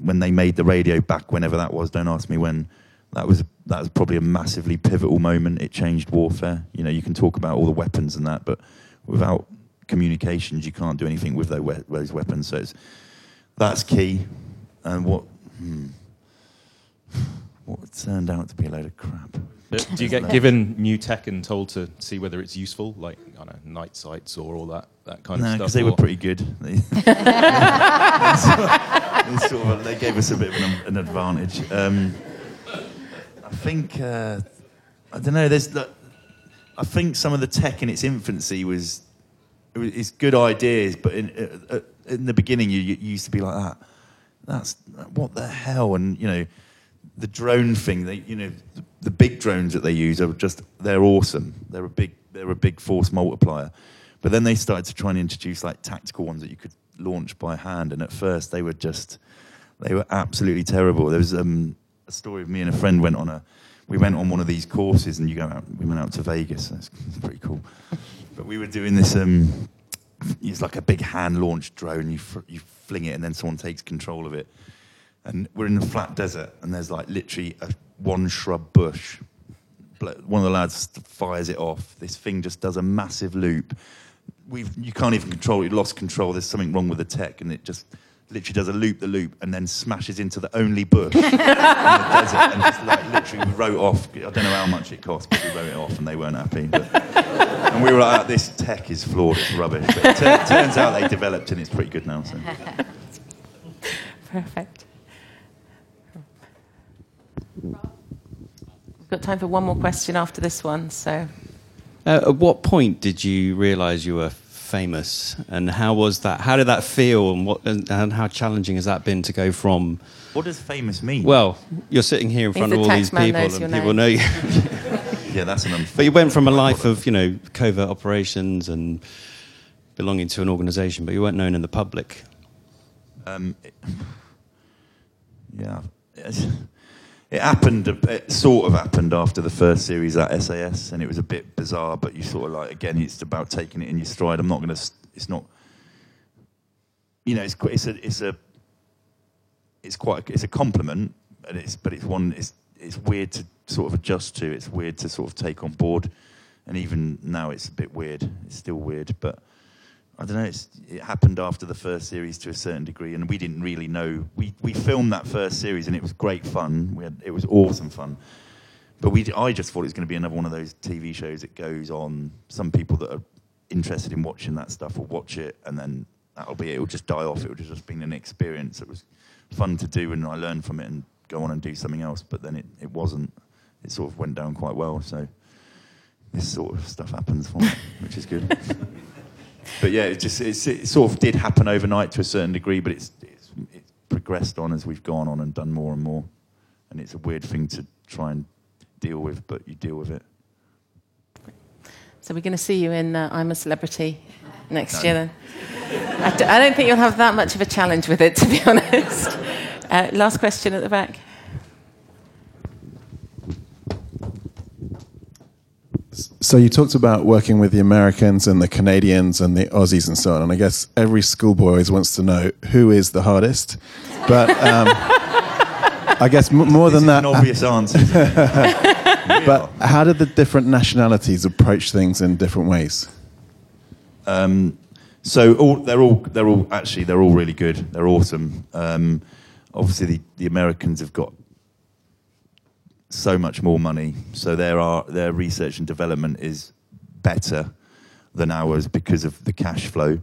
S3: when they made the radio back, whenever that was, don't ask me when. That was that was probably a massively pivotal moment. It changed warfare. You know, you can talk about all the weapons and that, but without communications, you can't do anything with those, weapons. So that's key. and what hmm, what turned out to be a load of crap.
S15: But do you get given new tech and told to see whether it's useful, like I don't know, night sights or all that that kind
S3: no,
S15: of stuff?
S3: because they were pretty good. They, they sort of, they gave us a bit of an, an advantage. Um, I think uh, I don't know. There's, the- I think some of the tech in its infancy was, it was it's good ideas, but in, uh, uh, in the beginning you, you used to be like that. That's what the hell, and you know, the drone thing. They, you know, the, the big drones that they use are just they're awesome. They're a big they're a big force multiplier. But then they started to try and introduce like tactical ones that you could launch by hand, and at first they were just they were absolutely terrible. There was um, a story of me and a friend went on a we went on one of these courses, and you go out. We went out to Vegas. That's pretty cool. But we were doing this. Um, it's like a big hand launched drone. You fr- you fling it, and then someone takes control of it. And we're in the flat desert, and there's like literally a one shrub bush. One of the lads fires it off. This thing just does a massive loop. We've, you can't even control it. You lost control. There's something wrong with the tech, and it just literally does a loop the loop and then smashes into the only bush in the desert. And just like literally we wrote off. I don't know how much it cost, but we wrote it off, and they weren't happy. But, and we were like, "Ah, "This tech is flawed. It's rubbish." But it tur- turns out they developed, and it's pretty good now. So.
S1: Perfect. Got time for one more question after this one, so.
S16: Uh, at what point did you realise you were famous, and how was that? How did that feel, and what and, and how challenging has that been to go from?
S3: What does famous mean?
S16: Well, you're sitting here in front
S1: the
S16: of all these people, and people
S1: name.
S16: know you.
S3: yeah, that's an. Unf-
S16: but you went from a life of you know covert operations and belonging to an organisation, but you weren't known in the public.
S3: Um, it, yeah, It's- it happened. It sort of happened after the first series at SAS, and it was a bit bizarre. But you sort of like again, it's about taking it in your stride. I'm not going to. It's not. You know, it's it's a it's a it's quite a, it's a compliment, and it's but it's one it's it's weird to sort of adjust to. It's weird to sort of take on board, and even now it's a bit weird. It's still weird, but I don't know. It happened after the first series to a certain degree, and we didn't really know. We we filmed that first series, and it was great fun. We had, it was awesome fun. But we, I just thought it was going to be another one of those TV shows that goes on. Some people that are interested in watching that stuff will watch it, and then that'll be it. It'll just die off. It would have just been an experience. It was fun to do, and I learned from it and go on and do something else. But then it, it wasn't. It sort of went down quite well. So this sort of stuff happens for me, which is good. but yeah, it just it's, it sort of did happen overnight to a certain degree, but it's, it's it's progressed on as we've gone on and done more and more, and it's a weird thing to try and deal with, but you deal with it.
S1: So we're going to see you in uh, I'm a Celebrity next
S3: No.
S1: year then. I d- I don't think you'll have that much of a challenge with it, to be honest. Uh, last question at the back.
S17: So you talked about working with the Americans and the Canadians and the Aussies and so on, and I guess every schoolboy always wants to know who is the hardest. But um, I guess m- more than that,
S3: an obvious answer.
S17: but how did the different nationalities approach things in different ways?
S3: Um, so all, they're all they're all actually they're all really good. They're awesome. Um, obviously, the, the Americans have got so much more money, so their their research and development is better than ours because of the cash flow,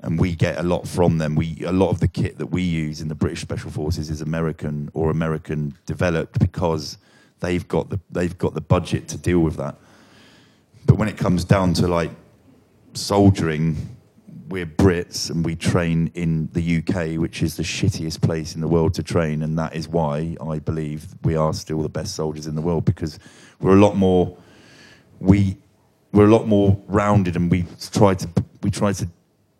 S3: and we get a lot from them. We a lot of the kit that we use in the British Special Forces is American or American developed because they've got the they've got the budget to deal with that. But when it comes down to like soldiering, we're Brits and we train in the UK, which is the shittiest place in the world to train, and that is why I believe we are still the best soldiers in the world because we're a lot more we we're a lot more rounded and we try to we try to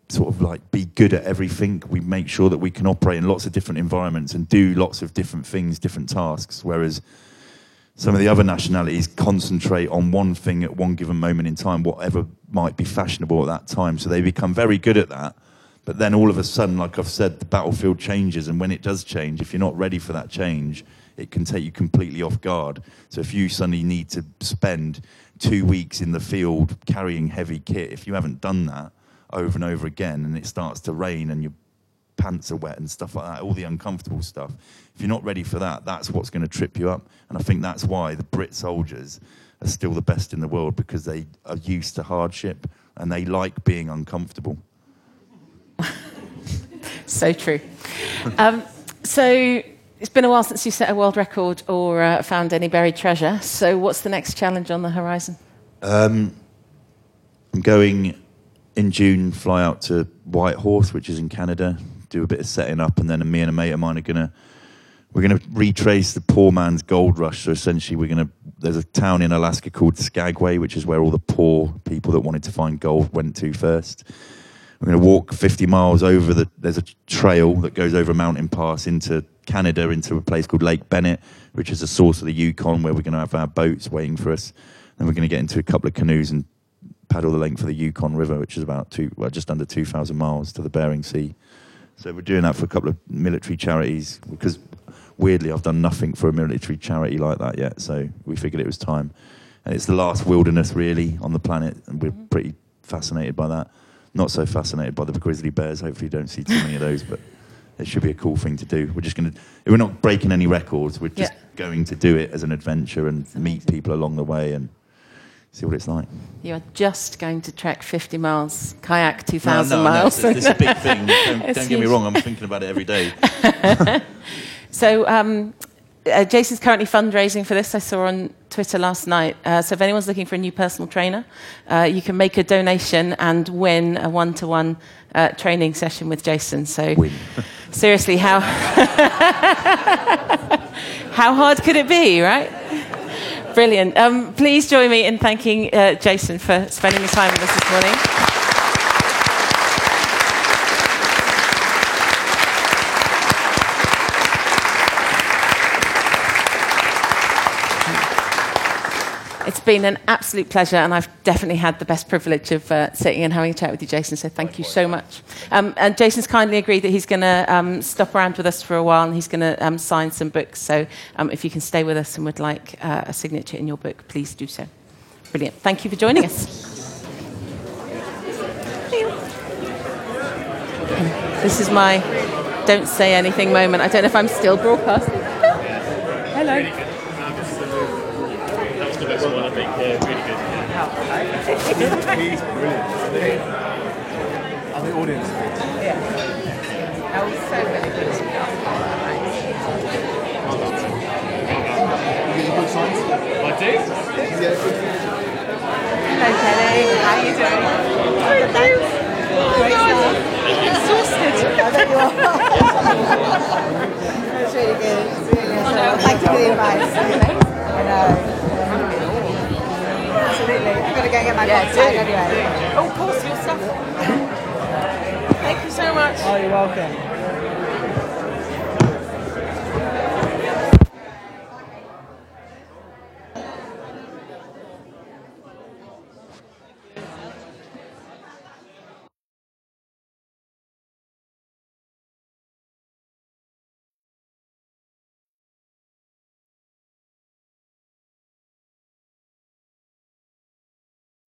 S3: sort of like be good at everything. We make sure that we can operate in lots of different environments and do lots of different things, different tasks, whereas some of the other nationalities concentrate on one thing at one given moment in time, whatever might be fashionable at that time. So they become very good at that. But then all of a sudden, like I've said, the battlefield changes. And when it does change, if you're not ready for that change, it can take you completely off guard. So if you suddenly need to spend two weeks in the field carrying heavy kit, if you haven't done that over and over again and it starts to rain and you're pants are wet and stuff like that, all the uncomfortable stuff. If you're not ready for that, that's what's going to trip you up. And I think that's why the Brit soldiers are still the best in the world because they are used to hardship and they like being uncomfortable.
S1: so true. Um, so it's been a while since you set a world record or uh, found any buried treasure. So what's the next challenge on the horizon?
S3: Um, I'm going in June, fly out to Whitehorse, which is in Canada, do a bit of setting up, and then me and a mate of mine are gonna we're gonna retrace the poor man's gold rush. So essentially, we're gonna there's a town in Alaska called Skagway, which is where all the poor people that wanted to find gold went to first. We're going to walk 50 miles over the. There's a trail that goes over a mountain pass into Canada, into a place called Lake Bennett, which is the source of the Yukon, where we're going to have our boats waiting for us. Then we're going to get into a couple of canoes and paddle the length of the Yukon River, which is about two, well, just under 2,000 miles to the Bering Sea. So we're doing that for a couple of military charities because weirdly I've done nothing for a military charity like that yet. So we figured it was time, and it's the last wilderness really on the planet, and we're mm-hmm. pretty fascinated by that. Not so fascinated by the grizzly bears. Hopefully, you don't see too many of those, but it should be a cool thing to do. We're just going to. We're not breaking any records. We're just
S1: Yeah.
S3: going to do it as an adventure and meet people along the way and see what it's like.
S1: You are just going to trek 50 miles, kayak 2,000
S3: no, no,
S1: miles.
S3: it's, it's a big thing. Don't, don't get me wrong. I'm thinking about it every day.
S1: So um, uh, Jason's currently fundraising for this. I saw on Twitter last night. Uh, so if anyone's looking for a new personal trainer, uh, you can make a donation and win a one-to-one uh, training session with Jason. So win. seriously, how how hard could it be, right? Brilliant. Um, please join me in thanking uh, Jason for spending the time with us this morning. It's been an absolute pleasure, and I've definitely had the best privilege of uh, sitting and having a chat with you, Jason. So thank you so much. Um, and Jason's kindly agreed that he's going to um, stop around with us for a while, and he's going to um, sign some books. So um, if you can stay with us and would like uh, a signature in your book, please do so. Brilliant. Thank you for joining us. This is my don't say anything moment. I don't know if I'm still broadcasting. Hello.
S18: That was the best one, I think. Yeah, really good.
S11: He's brilliant. And the audience.
S1: Yeah. That was so really good.
S18: I do.
S13: Hello, Kelly. How are you doing? Good, thanks. Great stuff. Exhausted. I bet you are. That's really good. It's really good. So, thank you for the advice. I know. Absolutely. I've got to go and get my
S1: Yeah,
S13: box
S1: do.
S13: anyway.
S1: Oh, of course, your stuff. Thank you so much.
S13: Oh, you're welcome.